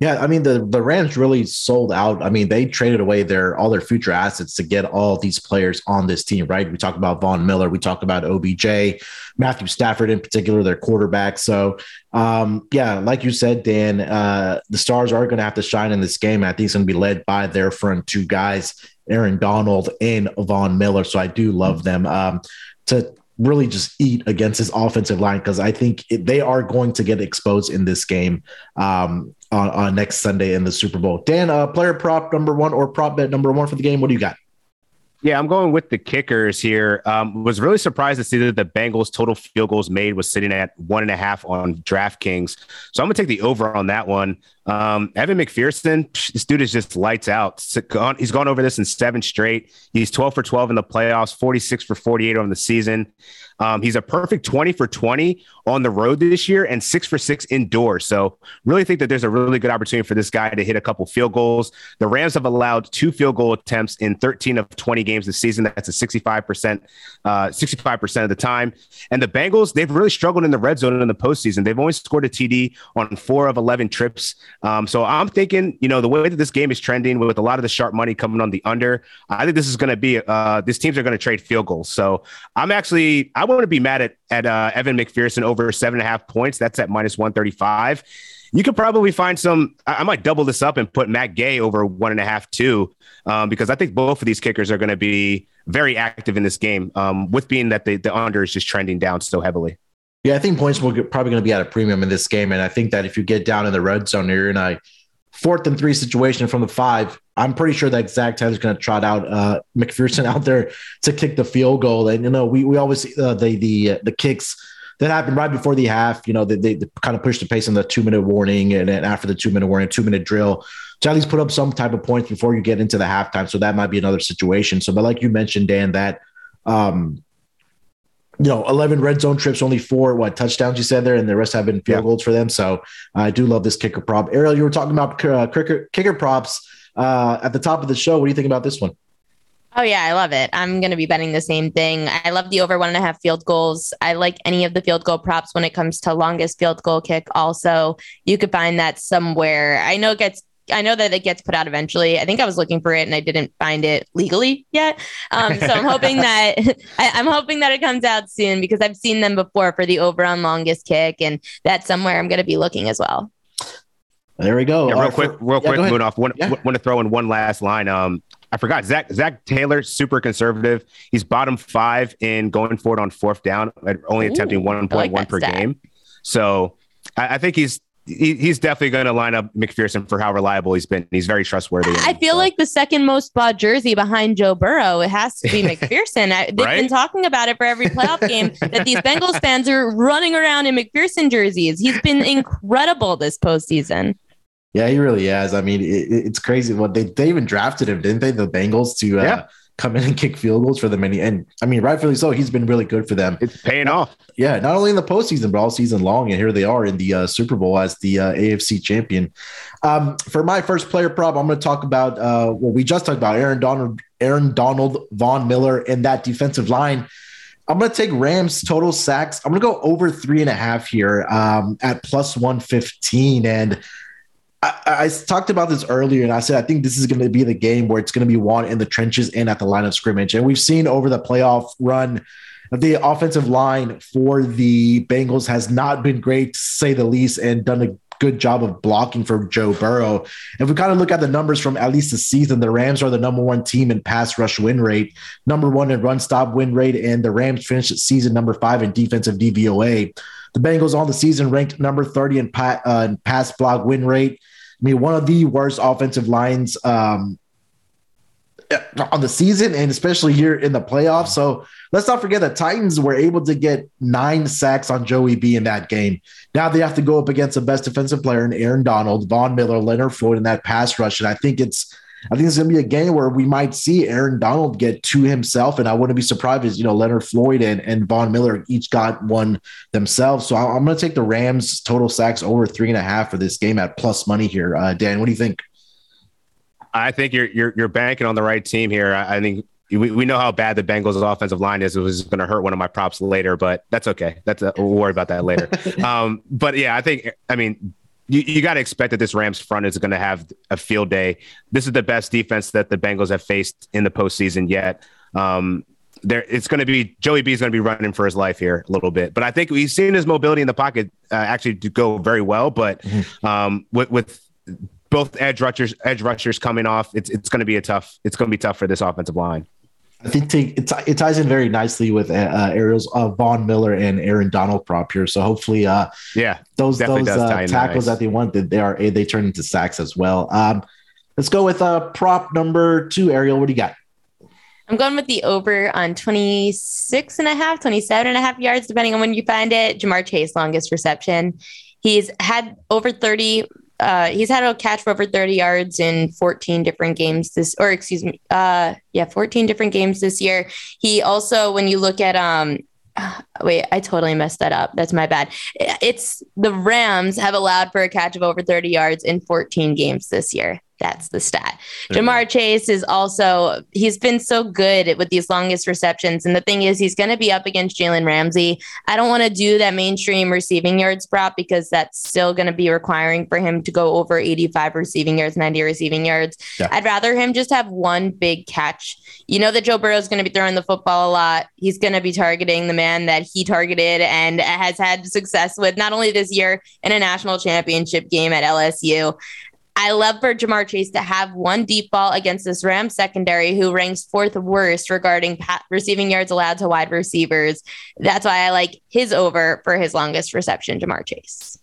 Yeah, I mean the the Rams really sold out. I mean they traded away their all their future assets to get all these players on this team, right? We talked about Von Miller, we talked about OBJ, Matthew Stafford in particular, their quarterback. So um, yeah, like you said, Dan, uh, the stars are going to have to shine in this game. I think it's going to be led by their front two guys, Aaron Donald and Von Miller. So I do love them. Um, to really just eat against his offensive line because I think it, they are going to get exposed in this game um, on, on, next Sunday in the Super Bowl. Dan, uh, player prop number one or prop bet number one for the game. What do you got? Yeah, I'm going with the kickers here. Um, was really surprised to see that the Bengals total field goals made was sitting at one and a half on DraftKings. So I'm gonna take the over on that one. Um, Evan McPherson, this dude is just lights out. He's gone over this in seven straight. He's 12 for 12 in the playoffs, 46 for 48 on the season. Um, he's a perfect 20 for 20 on the road this year and six for six indoors. So, really think that there's a really good opportunity for this guy to hit a couple field goals. The Rams have allowed two field goal attempts in 13 of 20 games this season. That's a 65%, uh, 65% of the time. And the Bengals, they've really struggled in the red zone in the postseason. They've only scored a TD on four of 11 trips. Um, so, I'm thinking, you know, the way that this game is trending with a lot of the sharp money coming on the under, I think this is going to be, uh, these teams are going to trade field goals. So, I'm actually, I want to be mad at at uh, Evan McPherson over seven and a half points. That's at minus one thirty five. You could probably find some. I might double this up and put Matt Gay over one and a half too, um, because I think both of these kickers are going to be very active in this game. Um, with being that the the under is just trending down so heavily. Yeah, I think points will get, probably going to be at a premium in this game, and I think that if you get down in the red zone, you're in a fourth and three situation from the five. I'm pretty sure that Zac Taylor's going to trot out uh, McPherson out there to kick the field goal. And you know, we we always uh, the the the kicks that happen right before the half. You know, they, they, kind of push the pace in the two minute warning, and then after the two minute warning, two minute drill. To at least put up some type of points before you get into the halftime. So that might be another situation. So, but like you mentioned, Dan, that um, you know, 11 red zone trips, only four, what touchdowns you said there, and the rest have been field yeah. goals for them. So I do love this kicker prop. Ariel, you were talking about uh, kicker, kicker props uh, at the top of the show. What do you think about this one? Oh yeah, I love it. I'm going to be betting the same thing. I love the over one and a half field goals. I like any of the field goal props when it comes to longest field goal kick. Also, you could find that somewhere. I know it gets I know that it gets put out eventually. I think I was looking for it and I didn't find it legally yet. Um, so I'm hoping that I, am hoping that it comes out soon because I've seen them before for the over on longest kick, and that's somewhere I'm going to be looking as well. There we go. Yeah, real uh, quick, real yeah, quick, moving off. Want, yeah. want to throw in one last line. Um, I forgot Zac Zac Taylor, super conservative. He's bottom five in going forward on fourth down, only Ooh, attempting one point like one per stat. game. So I, I think he's he, he's definitely going to line up McPherson for how reliable he's been. He's very trustworthy. I feel so. like the second most bought jersey behind Joe Burrow, it has to be McPherson. I, they've right? been talking about it for every playoff game that these Bengals fans are running around in McPherson jerseys. He's been incredible this postseason. Yeah, he really has. I mean, it, it's crazy. What they, they even drafted him, didn't they? The Bengals to uh, yeah come in and kick field goals for them. And, and I mean, rightfully so. He's been really good for them. It's paying off. Yeah, not only in the postseason, but all season long. And here they are in the uh, Super Bowl as the uh, AFC champion. Um, for my first player prop, I'm going to talk about uh, what we just talked about Aaron Donald, Aaron Donald, Von Miller, and that defensive line. I'm going to take Rams total sacks. I'm going to go over three and a half here um, at plus 115. And I, I, talked about this earlier, and I said I think this is going to be the game where it's going to be won in the trenches and at the line of scrimmage. And we've seen over the playoff run, the offensive line for the Bengals has not been great, to say the least, and done a good job of blocking for Joe Burrow. If we kind of look at the numbers from at least the season, the Rams are the number one team in pass rush win rate, number one in run stop win rate, and the Rams finished season number five in defensive DVOA. The Bengals on the season ranked number 30 in, pa- uh, in pass block win rate. I mean, one of the worst offensive lines um, on the season and especially here in the playoffs. So let's not forget that Titans were able to get nine sacks on Joey B in that game. Now they have to go up against the best defensive player in Aaron Donald, Von Miller, Leonard Floyd in that pass rush. And I think it's I think it's going to be a game where we might see Aaron Donald get to himself, and I wouldn't be surprised if you know Leonard Floyd and, and Von Miller each got one themselves. So I'm going to take the Rams total sacks over three and a half for this game at plus money here. Uh, Dan, what do you think? I think you're you're you're banking on the right team here. I, I think we, we know how bad the Bengals' offensive line is. It was going to hurt one of my props later, but that's okay. That's a, we'll worry about that later. um, but yeah, I think I mean you, you got to expect that this Rams front is going to have a field day. This is the best defense that the Bengals have faced in the postseason yet. Um, there, it's going to be Joey B is going to be running for his life here a little bit, but I think we've seen his mobility in the pocket uh, actually go very well. But mm-hmm. um, with, with both edge rushers, edge rushers coming off, it's it's going to be a tough. It's going to be tough for this offensive line. I think it, it ties in very nicely with uh, Ariel's uh, Von Miller and Aaron Donald prop here. So hopefully, uh, yeah, those those uh, tackles nice. that they want that they are they turn into sacks as well. Um, let's go with uh, prop number two. Ariel, what do you got? I'm going with the over on 26 and a half, 27 and a half yards, depending on when you find it. Ja'Marr Chase, longest reception. He's had over 30 uh, he's had a catch for over 30 yards in 14 different games this, or excuse me, uh, yeah, 14 different games this year. He also, when you look at, um, wait, I totally messed that up. That's my bad. It's the Rams have allowed for a catch of over 30 yards in 14 games this year. That's the stat. Ja'Marr Chase is also, he's been so good with these longest receptions. And the thing is, he's going to be up against Jalen Ramsey. I don't want to do that mainstream receiving yards prop because that's still going to be requiring for him to go over 85 receiving yards, 90 receiving yards. Yeah. I'd rather him just have one big catch. You know that Joe Burrow is going to be throwing the football a lot. He's going to be targeting the man that he targeted and has had success with not only this year in a national championship game at LSU. I love for Ja'Marr Chase to have one deep ball against this Rams secondary who ranks fourth worst regarding receiving yards allowed to wide receivers. That's why I like his over for his longest reception, Ja'Marr Chase.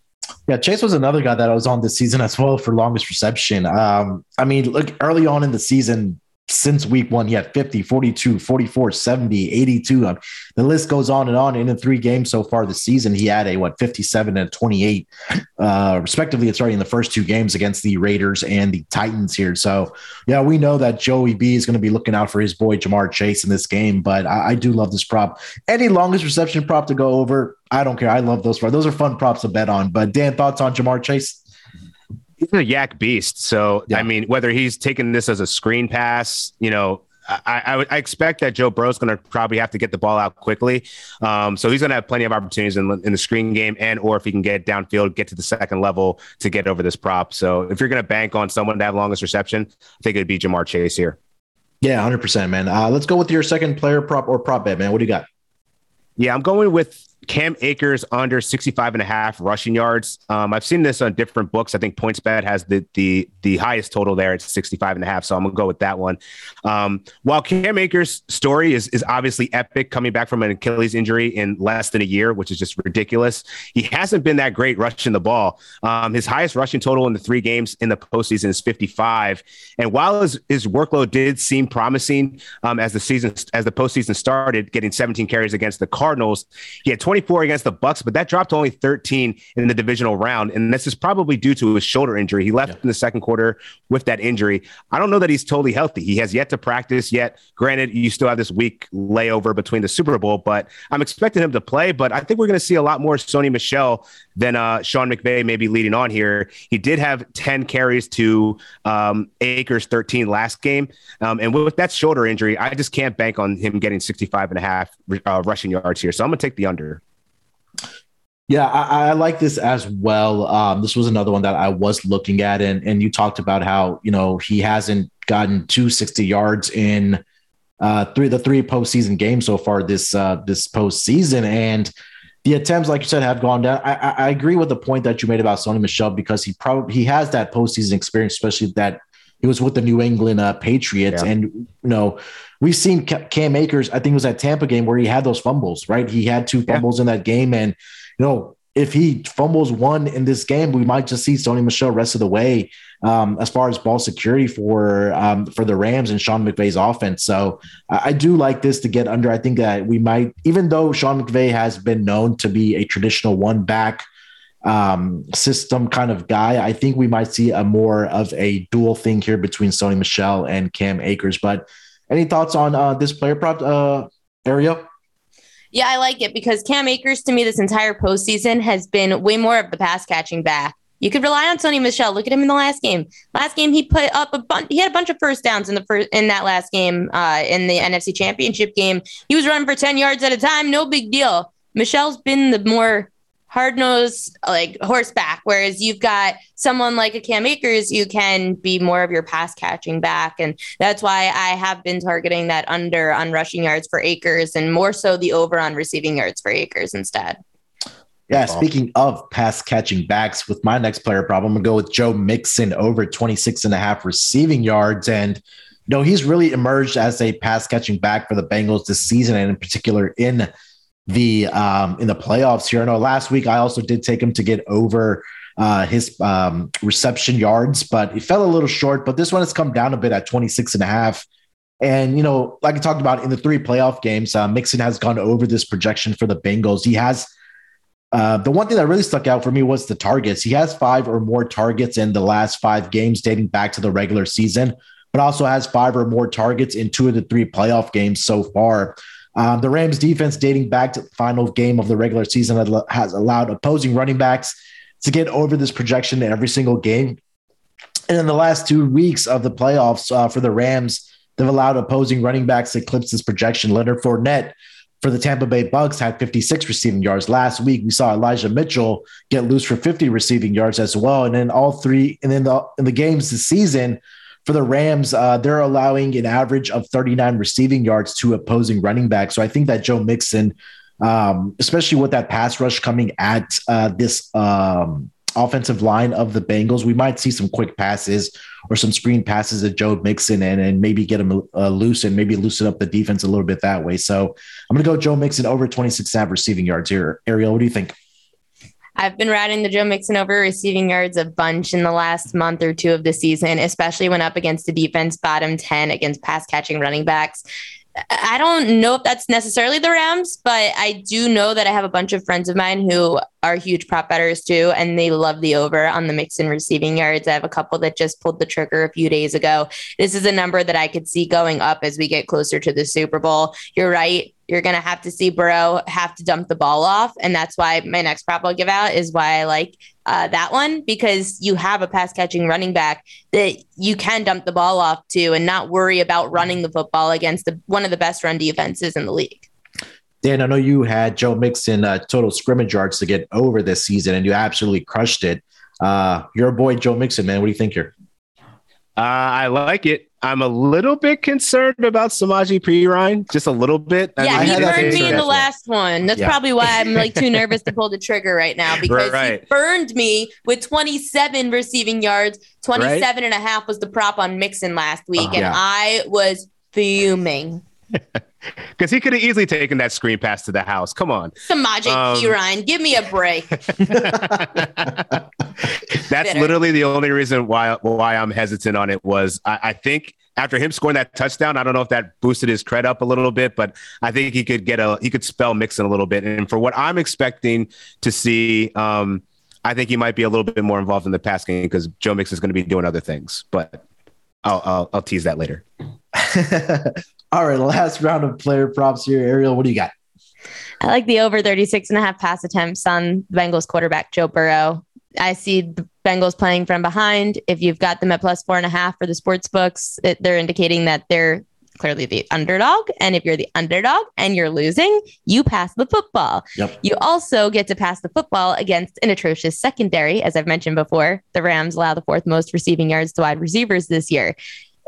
Yeah, Chase was another guy that I was on this season as well for longest reception. Um, I mean, look, early on in the season, since week one, he had 50, 42, 44, 70, 82. Um, the list goes on and on. And in three games so far this season, he had a what 57 and 28, uh, respectively. It's already in the first two games against the Raiders and the Titans here. So, yeah, we know that Joey B is going to be looking out for his boy Ja'Marr Chase in this game, but I, I do love this prop. Any longest reception prop to go over, I don't care. I love those. Those are fun props to bet on. But Dan, thoughts on Ja'Marr Chase? He's a YAC beast. So yeah. I mean, whether he's taking this as a screen pass, you know, I, I, I expect that Joe Burrow's going to probably have to get the ball out quickly. Um, so he's going to have plenty of opportunities in, in the screen game, and or if he can get downfield, get to the second level to get over this prop. So if you're going to bank on someone to have longest reception, I think it'd be Ja'Marr Chase here. Yeah, hundred percent, man. Uh, let's go with your second player prop or prop bet, man. What do you got? Yeah, I'm going with Cam Akers under 65 and a half rushing yards. Um, I've seen this on different books. I think PointsBet has the the the highest total there at 65 and a half. So I'm gonna go with that one. Um, while Cam Akers' story is is obviously epic, coming back from an Achilles injury in less than a year, which is just ridiculous. He hasn't been that great rushing the ball. Um, his highest rushing total in the three games in the postseason is 55. And while his, his workload did seem promising um, as the season as the postseason started, getting 17 carries against the Cardinals, he had 20 24 against the Bucks, but that dropped to only 13 in the divisional round, and this is probably due to his shoulder injury. He left yeah. in the second quarter with that injury. I don't know that he's totally healthy. He has yet to practice yet. Granted, you still have this week layover between the Super Bowl, but I'm expecting him to play. But I think we're going to see a lot more Sony Michel than uh, Sean McVay maybe leading on here. He did have 10 carries to um, Akers 13 last game, um, and with that shoulder injury, I just can't bank on him getting 65 and a half uh, rushing yards here. So I'm going to take the under. Yeah, I, I, like this as well. Um, this was another one that I was looking at, and and you talked about how you know he hasn't gotten 260 yards in uh, three the three postseason games so far this uh, this postseason, and the attempts, like you said, have gone down. I, I, I agree with the point that you made about Sony Michel because he probably he has that postseason experience, especially that he was with the New England uh, Patriots, Yeah. and you know we've seen Cam Akers. I think it was that Tampa game where he had those fumbles. Right, he had two Yeah. fumbles in that game, and you know if he fumbles one in this game, we might just see Sony Michel rest of the way um, as far as ball security for um, for the Rams and Sean McVay's offense. So I do like this to get under. I think that we might, even though Sean McVay has been known to be a traditional one back um, system kind of guy, I think we might see a more of a dual thing here between Sony Michel and Cam Akers. But any thoughts on uh, this player prop, uh, Ariel? Yeah, I like it because Cam Akers to me this entire postseason has been way more of the pass catching back. You could rely on Sony Michel. Look at him in the last game. Last game he put up a bunch. He had a bunch of first downs in the first in that last game uh, in the NFC Championship game. He was running for ten yards at a time. No big deal. Michel's been the more hard nosed like horseback, whereas you've got someone like a Cam Akers, you can be more of your pass catching back, and that's why I have been targeting that under on rushing yards for Akers and more so the over on receiving yards for Akers instead. Yeah, speaking of pass catching backs, with my next player prop, I'm gonna go with Joe Mixon over 26 and a half receiving yards. And you know, he's really emerged as a pass catching back for the Bengals this season, and in particular in the um in the playoffs here. I know last week I also did take him to get over uh his um reception yards, but he fell a little short. But this one has come down a bit at 26 and a half. And you know, like I talked about in the three playoff games, uh, Mixon has gone over this projection for the Bengals. He has uh, the one thing that really stuck out for me was the targets. He has five or more targets in the last five games dating back to the regular season, but also has five or more targets in two of the three playoff games so far. Um, the Rams defense dating back to the final game of the regular season has allowed opposing running backs to get over this projection in every single game. And in the last two weeks of the playoffs uh, for the Rams, they've allowed opposing running backs to eclipse this projection. Leonard Fournette for the Tampa Bay Bucks had 56 receiving yards. Last week, we saw Elijah Mitchell get loose for 50 receiving yards as well. And then all three, and then the, in the games this season for the Rams, uh, they're allowing an average of 39 receiving yards to opposing running backs. So I think that Joe Mixon, um, especially with that pass rush coming at uh, this um, offensive line of the Bengals, we might see some quick passes or some screen passes at Joe Mixon and, and maybe get him uh, loose and maybe loosen up the defense a little bit that way. So I'm going to go Joe Mixon over 26 and a half receiving yards here. Ariel, what do you think? I've been riding the Joe Mixon over receiving yards a bunch in the last month or two of the season, especially when up against the defense bottom 10 against pass catching running backs. I don't know if that's necessarily the Rams, but I do know that I have a bunch of friends of mine who are huge prop betters too, and they love the over on the mix Mixon receiving yards. I have a couple that just pulled the trigger a few days ago. This is a number that I could see going up as we get closer to the Super Bowl. You're right. You're going to have to see Burrow have to dump the ball off. And that's why my next prop I'll give out is why I like uh, that one because you have a pass catching running back that you can dump the ball off to and not worry about running the football against the, one of the best run defenses in the league. Dan, I know you had Joe Mixon uh, total scrimmage yards to get over this season, and you absolutely crushed it. Uh, your boy Joe Mixon, man. What do you think here? Uh, I like it. I'm a little bit concerned about Samaje Perine, just a little bit. I yeah, mean, he burned me in the last one. That's Yeah. probably why I'm like too nervous to pull the trigger right now because he burned me with 27 receiving yards. 27 and a half was the prop on Mixon last week, Oh, and yeah. I was fuming. because he could have easily taken that screen pass to the house. Come on. Samaje Um, Perine, give me a break. That's Bitter. literally the only reason why why I'm hesitant on it was I, I think after him scoring that touchdown, I don't know if that boosted his cred up a little bit, but I think he could get a he could spell Mixon a little bit. And for what I'm expecting to see, um, I think he might be a little bit more involved in the pass game because Joe Mixon is going to be doing other things. But I'll, I'll I'll tease that later. All right, last round of player props here. Ariel, what do you got? I like the over 36 and a half pass attempts on the Bengals quarterback, Joe Burrow. I see the Bengals playing from behind. If you've got them at plus four and a half for the sports books, it, they're indicating that they're clearly the underdog. And if you're the underdog and you're losing, you pass the football. Yep. You also get to pass the football against an atrocious secondary. As I've mentioned before, the Rams allow the fourth most receiving yards to wide receivers this year.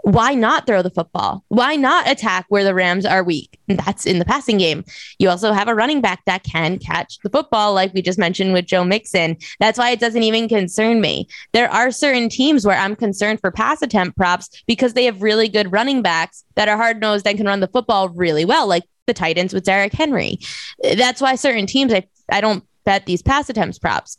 Why not throw the football? Why not attack where the Rams are weak? That's in the passing game. You also have a running back that can catch the football, like we just mentioned with Joe Mixon. That's why it doesn't even concern me. There are certain teams where I'm concerned for pass attempt props because they have really good running backs that are hard nosed and can run the football really well, like the Titans with Derrick Henry. That's why certain teams I, I don't bet these pass attempts props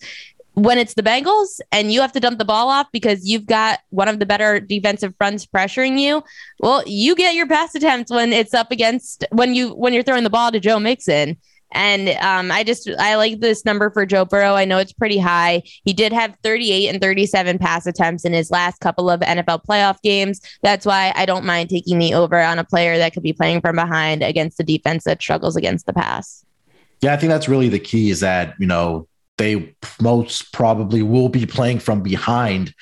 when it's the Bengals and you have to dump the ball off because you've got one of the better defensive fronts pressuring you, well, you get your pass attempts when it's up against when you when you're throwing the ball to Joe Mixon. And um, I just I like this number for Joe Burrow. I know it's pretty high. He did have 38 and 37 pass attempts in his last couple of NFL playoff games. That's why I don't mind taking the over on a player that could be playing from behind against a defense that struggles against the pass. Yeah, I think that's really the key is that, you know, they most probably will be playing from behind.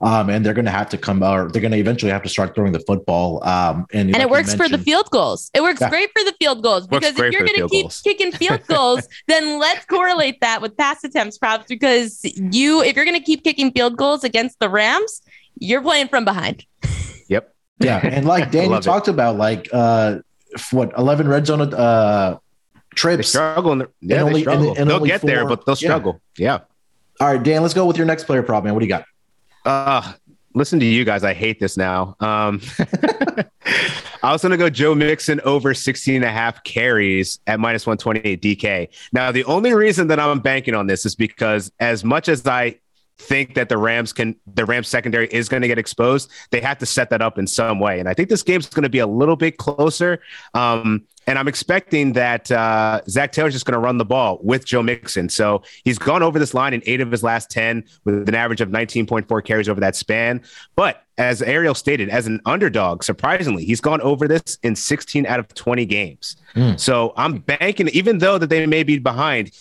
Um, and they're going to have to come, or they're going to eventually have to start throwing the football. Um, and, and like it works for the field goals. It works yeah. great for the field goals because if you're going to keep goals. kicking field goals, then let's correlate that with pass attempts props because you, if you're going to keep kicking field goals against the Rams, you're playing from behind. Yep. Yeah, and like Daniel talked it. about, like uh, what eleven red zone uh trips. They struggle. The, yeah, and only, they struggle. And, and they'll get four. there, but they'll struggle. Yeah. yeah. All right, Dan, let's go with your next player prop, man. What do you got? Uh, listen to you guys. I hate this now. Um, I was going to go Joe Mixon over 16 and a half carries at minus 128 DK. Now, the only reason that I'm banking on this is because as much as I think that the Rams can the Rams secondary is going to get exposed, they have to set that up in some way. And I think this game's going to be a little bit closer. Um, and I'm expecting that uh, Zac Taylor's just going to run the ball with Joe Mixon. So he's gone over this line in eight of his last 10 with an average of 19.4 carries over that span. But as Ariel stated, as an underdog, surprisingly, he's gone over this in 16 out of 20 games. Mm. So I'm banking, even though that they may be behind,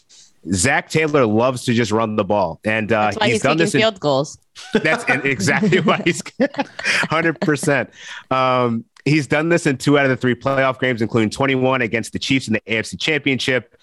Zac Taylor loves to just run the ball, and uh, he's, he's done this in field goals. That's exactly why he's hundred um, percent. He's done this in two out of the three playoff games, including 21 against the Chiefs in the AFC Championship.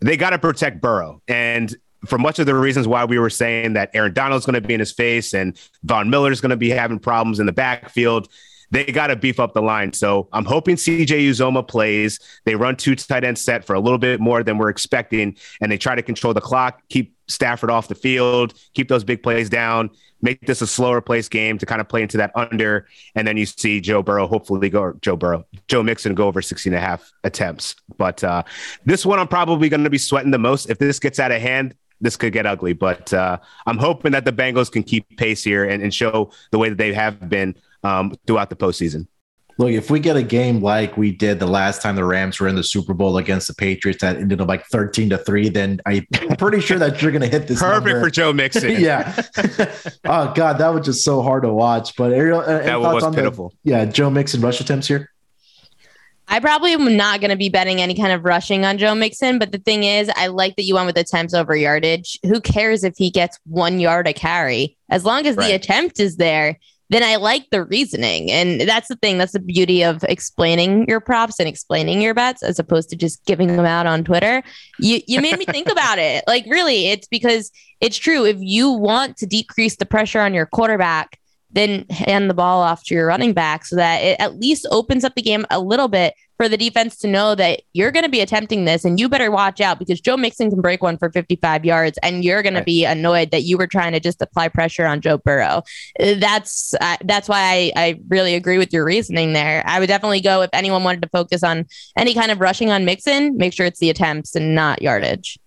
They got to protect Burrow, and for much of the reasons why we were saying that Aaron Donald's going to be in his face and Von Miller's going to be having problems in the backfield they got to beef up the line. So I'm hoping CJ Uzomah plays. They run two tight end set for a little bit more than we're expecting, and they try to control the clock, keep Stafford off the field, keep those big plays down, make this a slower place game to kind of play into that under. And then you see Joe Burrow, hopefully go Joe Burrow, Joe Mixon go over 16 and a half attempts. But uh, this one I'm probably going to be sweating the most. If this gets out of hand, this could get ugly. But uh, I'm hoping that the Bengals can keep pace here and, and show the way that they have been um, throughout the postseason. Look, if we get a game like we did the last time the Rams were in the Super Bowl against the Patriots that ended up like 13 to 3, then I'm pretty sure that you're going to hit this. Perfect number. for Joe Mixon. yeah. oh, God, that was just so hard to watch. But Ariel, uh, that was pitiful. The, yeah, Joe Mixon rush attempts here. I probably am not going to be betting any kind of rushing on Joe Mixon, but the thing is, I like that you went with attempts over yardage. Who cares if he gets one yard a carry? As long as right. the attempt is there, then I like the reasoning. And that's the thing. That's the beauty of explaining your props and explaining your bets as opposed to just giving them out on Twitter. You you made me think about it. Like really, it's because it's true. If you want to decrease the pressure on your quarterback, then hand the ball off to your running back so that it at least opens up the game a little bit for the defense to know that you're going to be attempting this and you better watch out because Joe Mixon can break one for 55 yards and you're going right. to be annoyed that you were trying to just apply pressure on Joe Burrow. That's uh, that's why I, I really agree with your reasoning there. I would definitely go if anyone wanted to focus on any kind of rushing on Mixon, make sure it's the attempts and not yardage.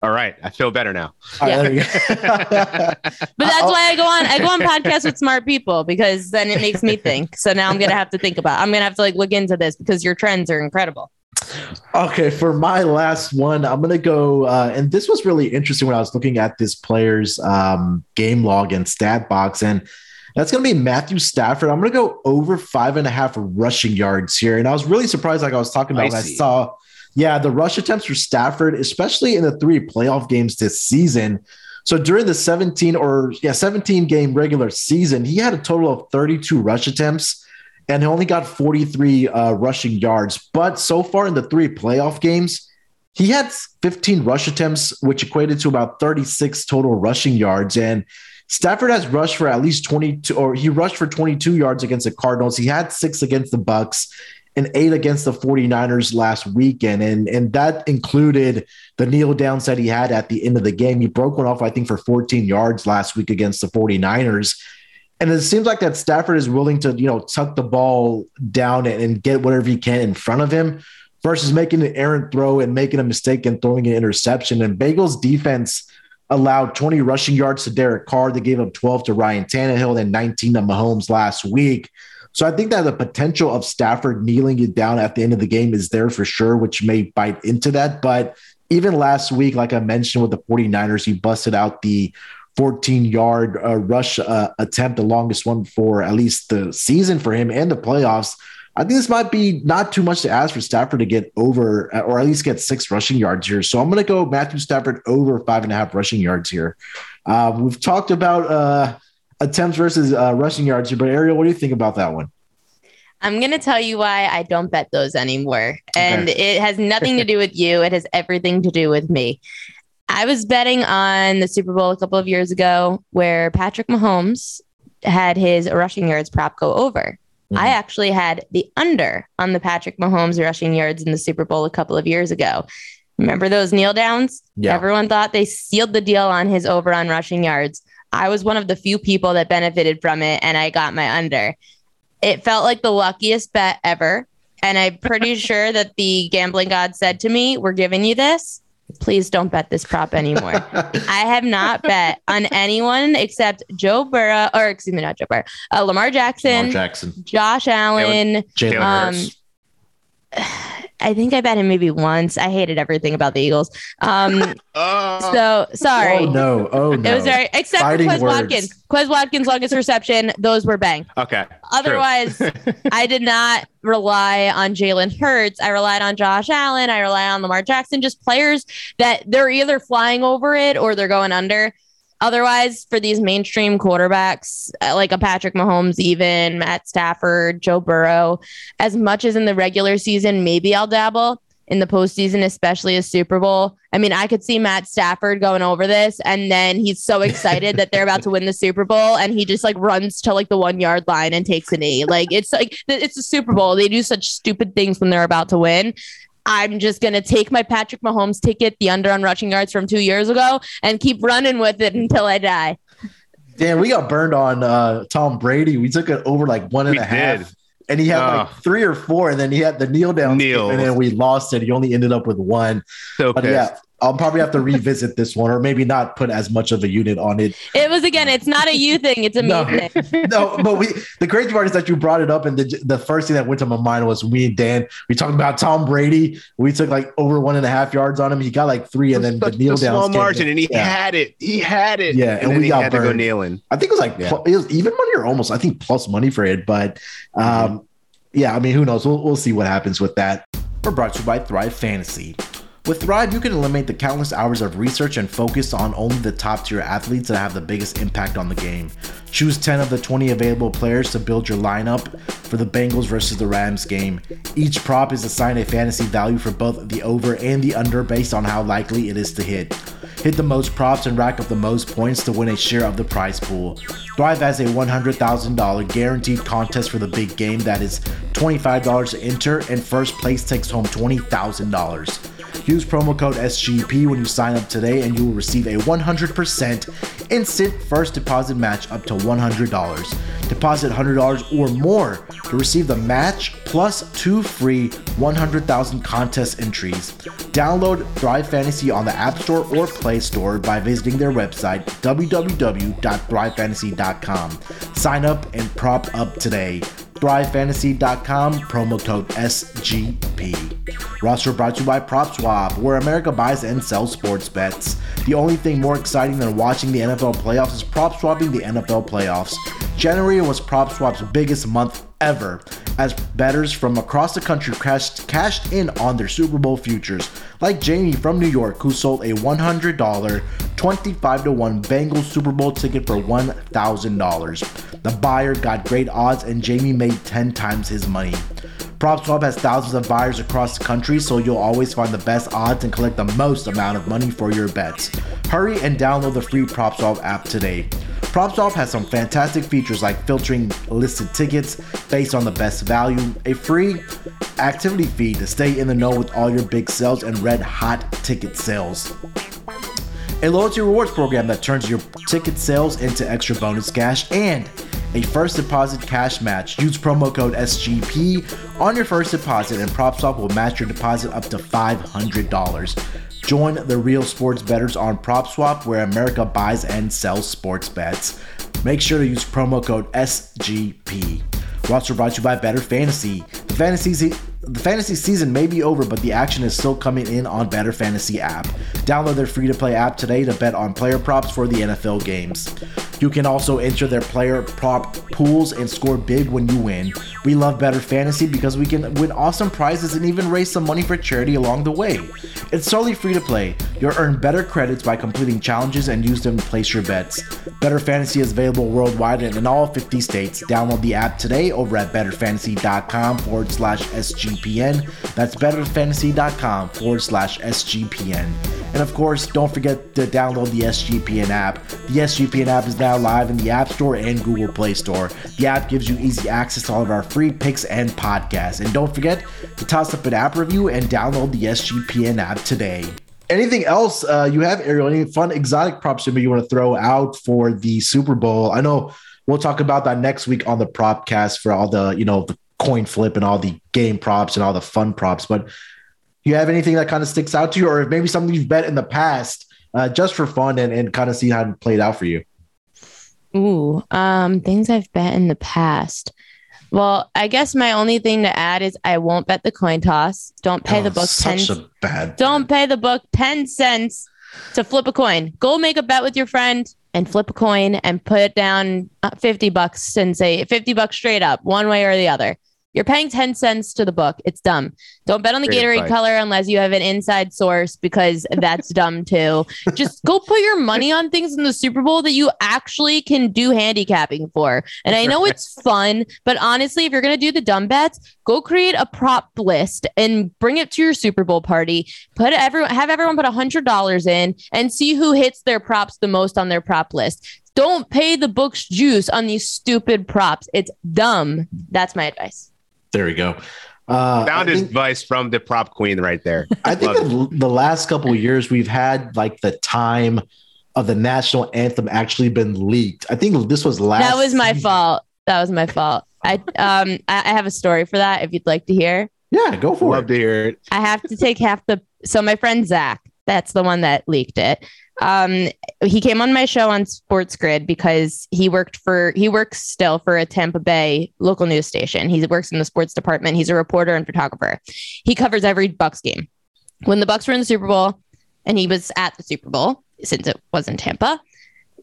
All right, I feel better now. Yeah. but that's why I go on. I go on podcasts with smart people because then it makes me think. So now I'm gonna have to think about. I'm gonna have to like look into this because your trends are incredible. Okay, for my last one, I'm gonna go. Uh, and this was really interesting when I was looking at this player's um, game log and stat box, and that's gonna be Matthew Stafford. I'm gonna go over five and a half rushing yards here, and I was really surprised, like I was talking about, I, I saw yeah, the rush attempts for Stafford, especially in the three playoff games this season. So during the 17 or yeah, 17 game regular season, he had a total of 32 rush attempts and he only got 43 uh, rushing yards. But so far in the three playoff games, he had 15 rush attempts, which equated to about 36 total rushing yards. And Stafford has rushed for at least 22, or he rushed for 22 yards against the Cardinals. He had six against the Bucks and eight against the 49ers last weekend. And, and that included the kneel downs that he had at the end of the game. He broke one off, I think, for 14 yards last week against the 49ers. And it seems like that Stafford is willing to, you know, tuck the ball down and, and get whatever he can in front of him versus making an errant throw and making a mistake and throwing an interception. And Bengals defense – allowed 20 rushing yards to Derek Carr. They gave up 12 to Ryan Tannehill and 19 to Mahomes last week. So I think that the potential of Stafford kneeling it down at the end of the game is there for sure, which may bite into that. But even last week, like I mentioned with the 49ers, he busted out the 14 yard uh, rush uh, attempt, the longest one for at least the season for him and the playoffs. I think this might be not too much to ask for Stafford to get over or at least get six rushing yards here. So I'm going to go Matthew Stafford over five and a half rushing yards here. Uh, we've talked about uh, attempts versus uh, rushing yards here, but Ariel, what do you think about that one? I'm going to tell you why I don't bet those anymore. And okay. it has nothing to do with you, it has everything to do with me. I was betting on the Super Bowl a couple of years ago where Patrick Mahomes had his rushing yards prop go over. Mm-hmm. I actually had the under on the Patrick Mahomes rushing yards in the Super Bowl a couple of years ago. Remember those kneel downs? Yeah. Everyone thought they sealed the deal on his over on rushing yards. I was one of the few people that benefited from it, and I got my under. It felt like the luckiest bet ever. And I'm pretty sure that the gambling god said to me, We're giving you this please don't bet this prop anymore. I have not bet on anyone except Joe Burrow, or excuse me, not Joe Burrow, uh, Lamar Jackson, Lamar Jackson, Josh Allen, Jalen um, I think I bet him maybe once. I hated everything about the Eagles. Um, oh. So sorry. Oh no! Oh no! It was very except Fighting for Quez words. Watkins. Quez Watkins' longest reception. Those were bang. Okay. Otherwise, I did not rely on Jalen Hurts. I relied on Josh Allen. I rely on Lamar Jackson. Just players that they're either flying over it or they're going under. Otherwise, for these mainstream quarterbacks uh, like a Patrick Mahomes, even Matt Stafford, Joe Burrow, as much as in the regular season, maybe I'll dabble in the postseason, especially a Super Bowl. I mean, I could see Matt Stafford going over this, and then he's so excited that they're about to win the Super Bowl, and he just like runs to like the one yard line and takes a knee. Like it's like it's a Super Bowl. They do such stupid things when they're about to win. I'm just going to take my Patrick Mahomes ticket, the under on rushing yards from two years ago, and keep running with it until I die. Damn, we got burned on uh, Tom Brady. We took it over like one and we a half, did. And he had uh, like three or four, and then he had the kneel down, kneel. and then we lost it. He only ended up with one. So but yeah, I'll probably have to revisit this one, or maybe not put as much of a unit on it. It was again, it's not a you thing; it's a no, me thing. no, but we. The crazy part is that you brought it up, and the the first thing that went to my mind was we and Dan. We talked about Tom Brady. We took like over one and a half yards on him. He got like three, and then the kneel down small margin, and he yeah. had it. He had it. Yeah, and, and we got had burned. to go kneeling. I think it was like yeah. it was even money or almost. I think plus money for it, but. um mm-hmm. Yeah, I mean, who knows? We'll, we'll see what happens with that. We're brought to you by Thrive Fantasy. With Thrive, you can eliminate the countless hours of research and focus on only the top tier athletes that have the biggest impact on the game. Choose 10 of the 20 available players to build your lineup for the Bengals versus the Rams game. Each prop is assigned a fantasy value for both the over and the under based on how likely it is to hit. Hit the most props and rack up the most points to win a share of the prize pool. Thrive has a $100,000 guaranteed contest for the big game that is $25 to enter, and first place takes home $20,000. Use promo code SGP when you sign up today, and you will receive a 100% instant first deposit match up to $100. Deposit $100 or more to receive the match plus two free 100,000 contest entries. Download Thrive Fantasy on the App Store or Play Store by visiting their website www.thrivefantasy.com. Sign up and prop up today. ThriveFantasy.com, promo code SGP. Roster brought to you by PropSwap, where America buys and sells sports bets. The only thing more exciting than watching the NFL playoffs is prop swapping the NFL playoffs. January was PropSwap's biggest month ever, as bettors from across the country cashed, cashed in on their Super Bowl futures, like Jamie from New York, who sold a $100 25 to 1 Bengals Super Bowl ticket for $1,000. The buyer got great odds, and Jamie made 10 times his money. PropSwap has thousands of buyers across the country, so you'll always find the best odds and collect the most amount of money for your bets. Hurry and download the free PropSwap app today. PropSwap has some fantastic features like filtering listed tickets based on the best value, a free activity feed to stay in the know with all your big sales and red hot ticket sales. A loyalty rewards program that turns your ticket sales into extra bonus cash and a first deposit cash match. Use promo code SGP on your first deposit, and PropSwap will match your deposit up to $500. Join the real sports bettors on PropSwap, where America buys and sells sports bets. Make sure to use promo code SGP. We're brought to you by Bettor Fantasy. The fantasy the fantasy season may be over, but the action is still coming in on Bettor Fantasy app. Download their free to play app today to bet on player props for the NFL games. You can also enter their player prop pools and score big when you win. We love Bettor Fantasy because we can win awesome prizes and even raise some money for charity along the way. It's totally free to play. You'll earn better credits by completing challenges and use them to place your bets. Bettor Fantasy is available worldwide and in all 50 states. Download the app today over at bettorfantasy.com forward slash SGPN. That's bettorfantasy.com forward slash SGPN. And of course, don't forget to download the SGPN app. The SGPN app is now live in the App Store and Google Play Store. The app gives you easy access to all of our free picks and podcasts. And don't forget to toss up an app review and download the SGPN app today. Anything else uh, you have, Ariel? Any fun exotic props you want to throw out for the Super Bowl? I know we'll talk about that next week on the propcast for all the you know the coin flip and all the game props and all the fun props. But you have anything that kind of sticks out to you, or maybe something you've bet in the past uh, just for fun and, and kind of see how it played out for you? Ooh, um, things I've bet in the past. Well, I guess my only thing to add is I won't bet the coin toss. Don't pay Oh, the book ten. such a bad. Don't pay the book ten cents to flip a coin. Go make a bet with your friend and flip a coin and put down uh, fifty bucks and say fifty bucks straight up, one way or the other. You're paying ten cents to the book. It's dumb. Don't bet on the Great Gatorade advice. color unless you have an inside source because that's dumb too. Just go put your money on things in the Super Bowl that you actually can do handicapping for. And I know it's fun, but honestly, if you're gonna do the dumb bets, go create a prop list and bring it to your Super Bowl party. Put everyone have everyone put a hundred dollars in and see who hits their props the most on their prop list. Don't pay the books juice on these stupid props. It's dumb. That's my advice. There we go. Uh, Found I his think- advice from the prop queen right there. I think the, the last couple of years we've had like the time of the national anthem actually been leaked. I think this was last. that was my season. fault. That was my fault. I um I, I have a story for that if you'd like to hear. Yeah, go for Love it. Love to hear it. I have to take half the. So my friend Zach, that's the one that leaked it. Um, he came on my show on Sports Grid because he worked for he works still for a Tampa Bay local news station. He works in the sports department. He's a reporter and photographer. He covers every Bucks game. When the Bucks were in the Super Bowl, and he was at the Super Bowl since it was in Tampa.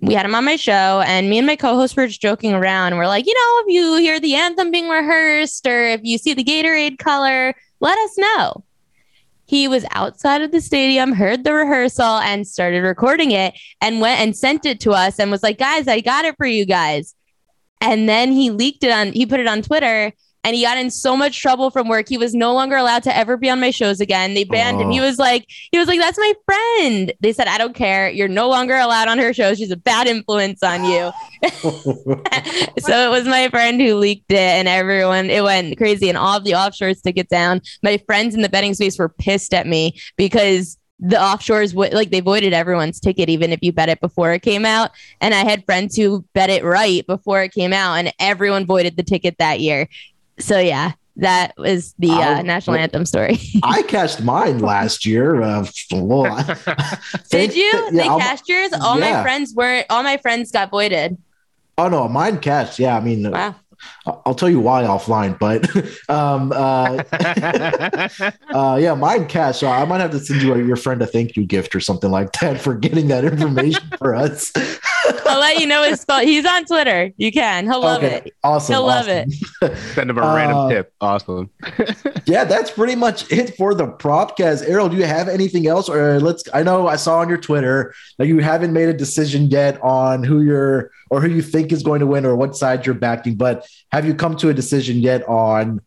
We had him on my show, and me and my co-host were just joking around. We're like, you know, if you hear the anthem being rehearsed, or if you see the Gatorade color, let us know he was outside of the stadium, heard the rehearsal, and started recording it and went and sent it to us and was like, guys, I got it for you guys. And then he leaked it on, he put it on Twitter and he got in so much trouble from work. He was no longer allowed to ever be on my shows again. They banned him. He oh. was like, he was like, that's my friend. They said, I don't care. You're no longer allowed on her show. She's a bad influence on you. so it was my friend who leaked it and everyone it went crazy and all of the offshores took it down my friends in the betting space were pissed at me because the offshores would like they voided everyone's ticket even if you bet it before it came out and i had friends who bet it right before it came out and everyone voided the ticket that year so yeah that was the uh, I'll- national anthem story I cashed mine last year. Uh, well, did Thank- you yeah, they I'll- cashed yours all yeah. my friends weren't all my friends got voided Oh no, mine cashed. Yeah, I mean, wow I'll I'll tell you why offline, but um, uh, uh, yeah, mine cash. So I might have to send you a, your friend a thank you gift or something like that for getting that information for us. i'll let you know his spell he's on twitter you can he'll love okay, it awesome. He'll love it. Send him a Uh, random tip. Awesome. yeah, that's pretty much it for the propcast. Ariel, do you have anything else? Or let's I know I saw on your Twitter that you haven't made a decision yet on who you're or who you think is going to win or what side you're backing, but have you come to a decision yet on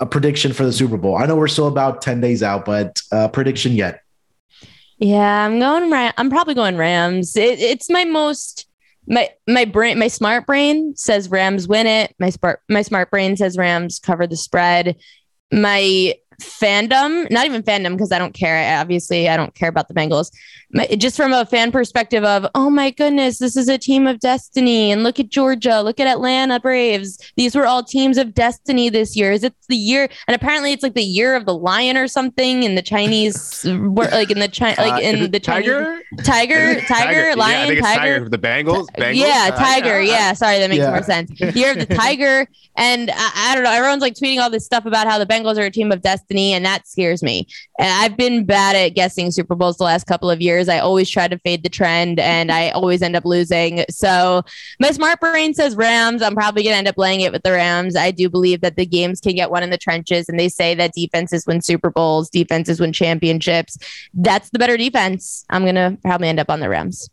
a prediction for the Super Bowl? I know we're still about 10 days out, but uh prediction yet. Yeah, I'm going. Ram- I'm probably going Rams. It, it's my most my my brain my smart brain says Rams win it. My smart my smart brain says Rams cover the spread. My fandom, not even fandom because I don't care. I, obviously, I don't care about the Bengals. Just from a fan perspective of, oh my goodness, this is a team of destiny. And look at Georgia, look at Atlanta Braves. These were all teams of destiny this year. Is it the year? And apparently, it's like the year of the lion or something in the Chinese, like in the China, like Uh, in the tiger, Chinese, tiger, tiger, Yeah, I lion, think it's tiger. The Bengals. Bengals? Yeah, Uh, tiger. Yeah, sorry, that makes Yeah. more sense. Year of the tiger, and I, I don't know. Everyone's like tweeting all this stuff about how the Bengals are a team of destiny, and that scares me. And I've been bad at guessing Super Bowls the last couple of years. I always try to fade the trend, and I always end up losing. So my smart brain says Rams. I'm probably gonna end up laying it with the Rams. I do believe that the games can get one in the trenches, and they say that defenses win Super Bowls, defenses win championships. That's the better defense. I'm gonna probably end up on the Rams.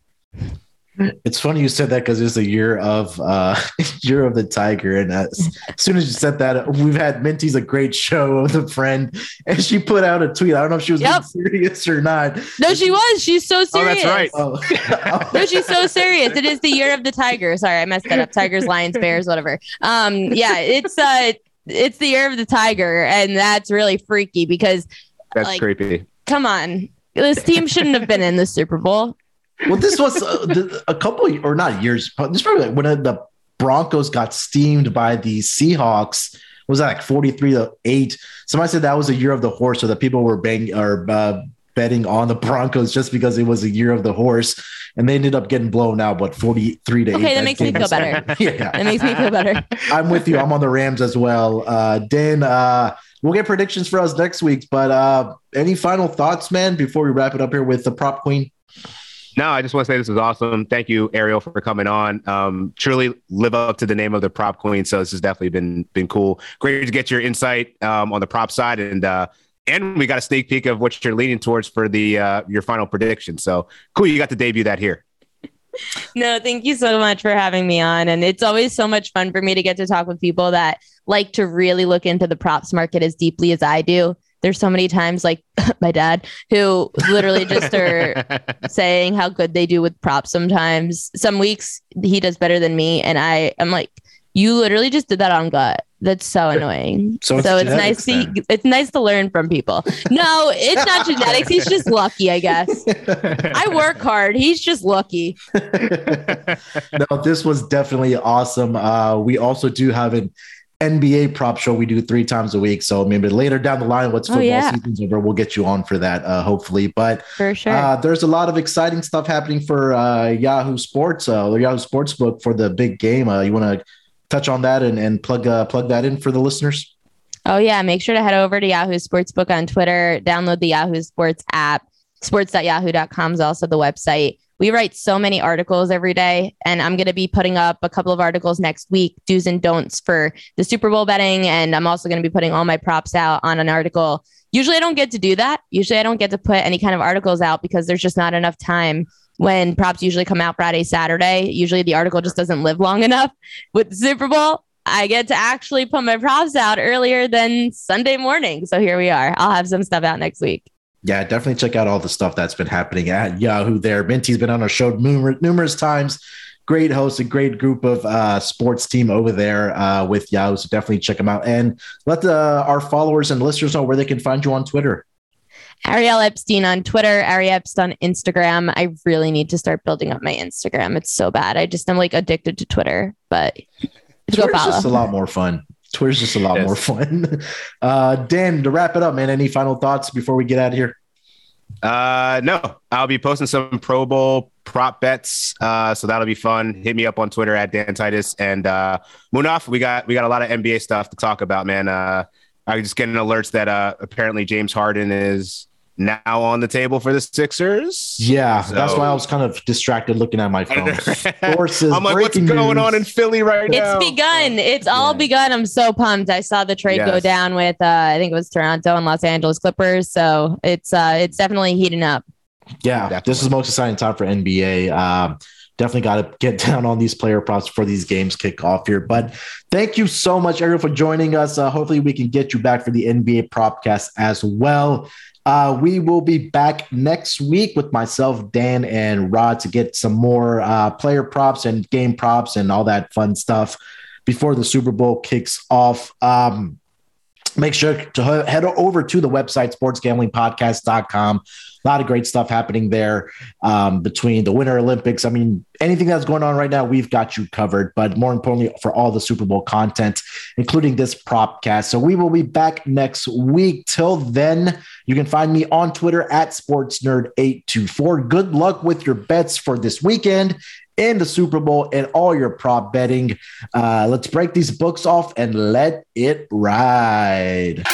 It's funny you said that because it's a year of uh year of the tiger, and uh, as soon as you said that, we've had Minty's a great show with a friend, and she put out a tweet. I don't know if she was Yep. serious or not. No, she was. She's so Oh, serious. that's right. Oh, No, she's so serious. It is the year of the tiger. Sorry, I messed that up. Tigers, lions, bears, whatever. Um, yeah, it's uh it's the year of the tiger, and that's really freaky because That's Like- creepy. come on. This team shouldn't have been in the Super Bowl. Well, this was uh, the, a couple or not years, but this is probably like when the Broncos got steamed by the Seahawks. Was that like forty three to eight? Somebody said that was a year of the horse, so that people were bang or uh, betting on the Broncos just because it was a year of the horse, and they ended up getting blown out. What forty three to eight? Okay, that makes me feel better. yeah, That makes me feel better. I'm with you. I'm on the Rams as well. Uh, Dan, uh, we'll get predictions for us next week. But uh, any final thoughts, man, before we wrap it up here with the prop queen? No, I just want to say this was awesome. Thank you, Ariel, for coming on. Um, truly live up to the name of the prop queen. So this has definitely been been cool. Great to get your insight um, on the prop side, and uh, and we got a sneak peek of what you're leaning towards for the uh, your final prediction. So cool, you got to debut that here. No, thank you so much for having me on. And it's always so much fun for me to get to talk with people that like to really look into the props market as deeply as I do. There's so many times, like my dad, who literally just are saying how good they do with props sometimes. Some weeks he does better than me. And I am like, you literally just did that on gut. That's so annoying. So So it's it's, nice genetics to it's nice to learn from people. No, it's not genetics. He's just lucky, I guess. I work hard. He's just lucky. no, this was definitely awesome. Uh, we also do have an NBA prop show we do three times a week. So maybe later down the line, once Oh, football yeah. season's over, we'll get you on for that, uh, hopefully. But For sure. uh, there's a lot of exciting stuff happening for uh, Yahoo Sports, uh, Yahoo Sportsbook for the big game. Uh, you want to touch on that and, and plug uh, plug that in for the listeners? Oh yeah, make sure to head over to Yahoo Sportsbook on Twitter, download the Yahoo Sports app. Sports.yahoo.com is also the website. We write so many articles every day, and I'm going to be putting up a couple of articles next week, do's and don'ts for the Super Bowl betting, and I'm also going to be putting all my props out on an article. Usually, I don't get to do that. Usually, I don't get to put any kind of articles out because there's just not enough time. When props usually come out Friday, Saturday, usually the article just doesn't live long enough. With the Super Bowl, I get to actually put my props out earlier than Sunday morning. So here we are. I'll have some stuff out next week. Yeah, definitely check out all the stuff that's been happening at Yahoo there. Minty's been on our show numerous, numerous times. Great host, a great group of uh, sports team over there uh, with Yahoo. So definitely check them out and let the, our followers and listeners know where they can find you on Twitter. Ariel Epstein on Twitter, Ari Epstein on Instagram. I really need to start building up my Instagram. It's so bad. I just am like addicted to Twitter, but go Twitter's just a lot more fun. Twitter's just a lot Yes. more fun. Uh, Dan, to wrap it up, man, any final thoughts before we get out of here? Uh, no, I'll be posting some Pro Bowl prop bets. Uh, so that'll be fun. Hit me up on Twitter at Dan Titus and uh, Munaf. We got we got a lot of NBA stuff to talk about, man. Uh, I'm just getting alerts that uh, apparently James Harden is now on the table for the Sixers. Yeah, that's why I was kind of distracted looking at my phone. Sources, I'm like, what's breaking going news. on in Philly right It's now? It's begun. It's all Yeah. begun. I'm so pumped. I saw the trade go down with uh, I think it was Toronto and Los Angeles Clippers. So it's uh, it's definitely heating up. Yeah, Definitely. this is the most exciting time for NBA. Um, definitely got to get down on these player props before these games kick off here. But thank you so much, Ariel, for joining us. Uh, hopefully, we can get you back for the NBA Propcast as well. Uh, we will be back next week with myself, Dan, and Rod to get some more uh, player props and game props and all that fun stuff before the Super Bowl kicks off. Um, make sure to head over to the website sportsgamblingpodcast.com a lot of great stuff happening there um, between the winter olympics i mean anything that's going on right now we've got you covered but more importantly for all the super bowl content including this prop cast so we will be back next week till then you can find me on twitter at sportsnerd824 good luck with your bets for this weekend in the Super Bowl and all your prop betting. Uh, let's break these books off and let it ride.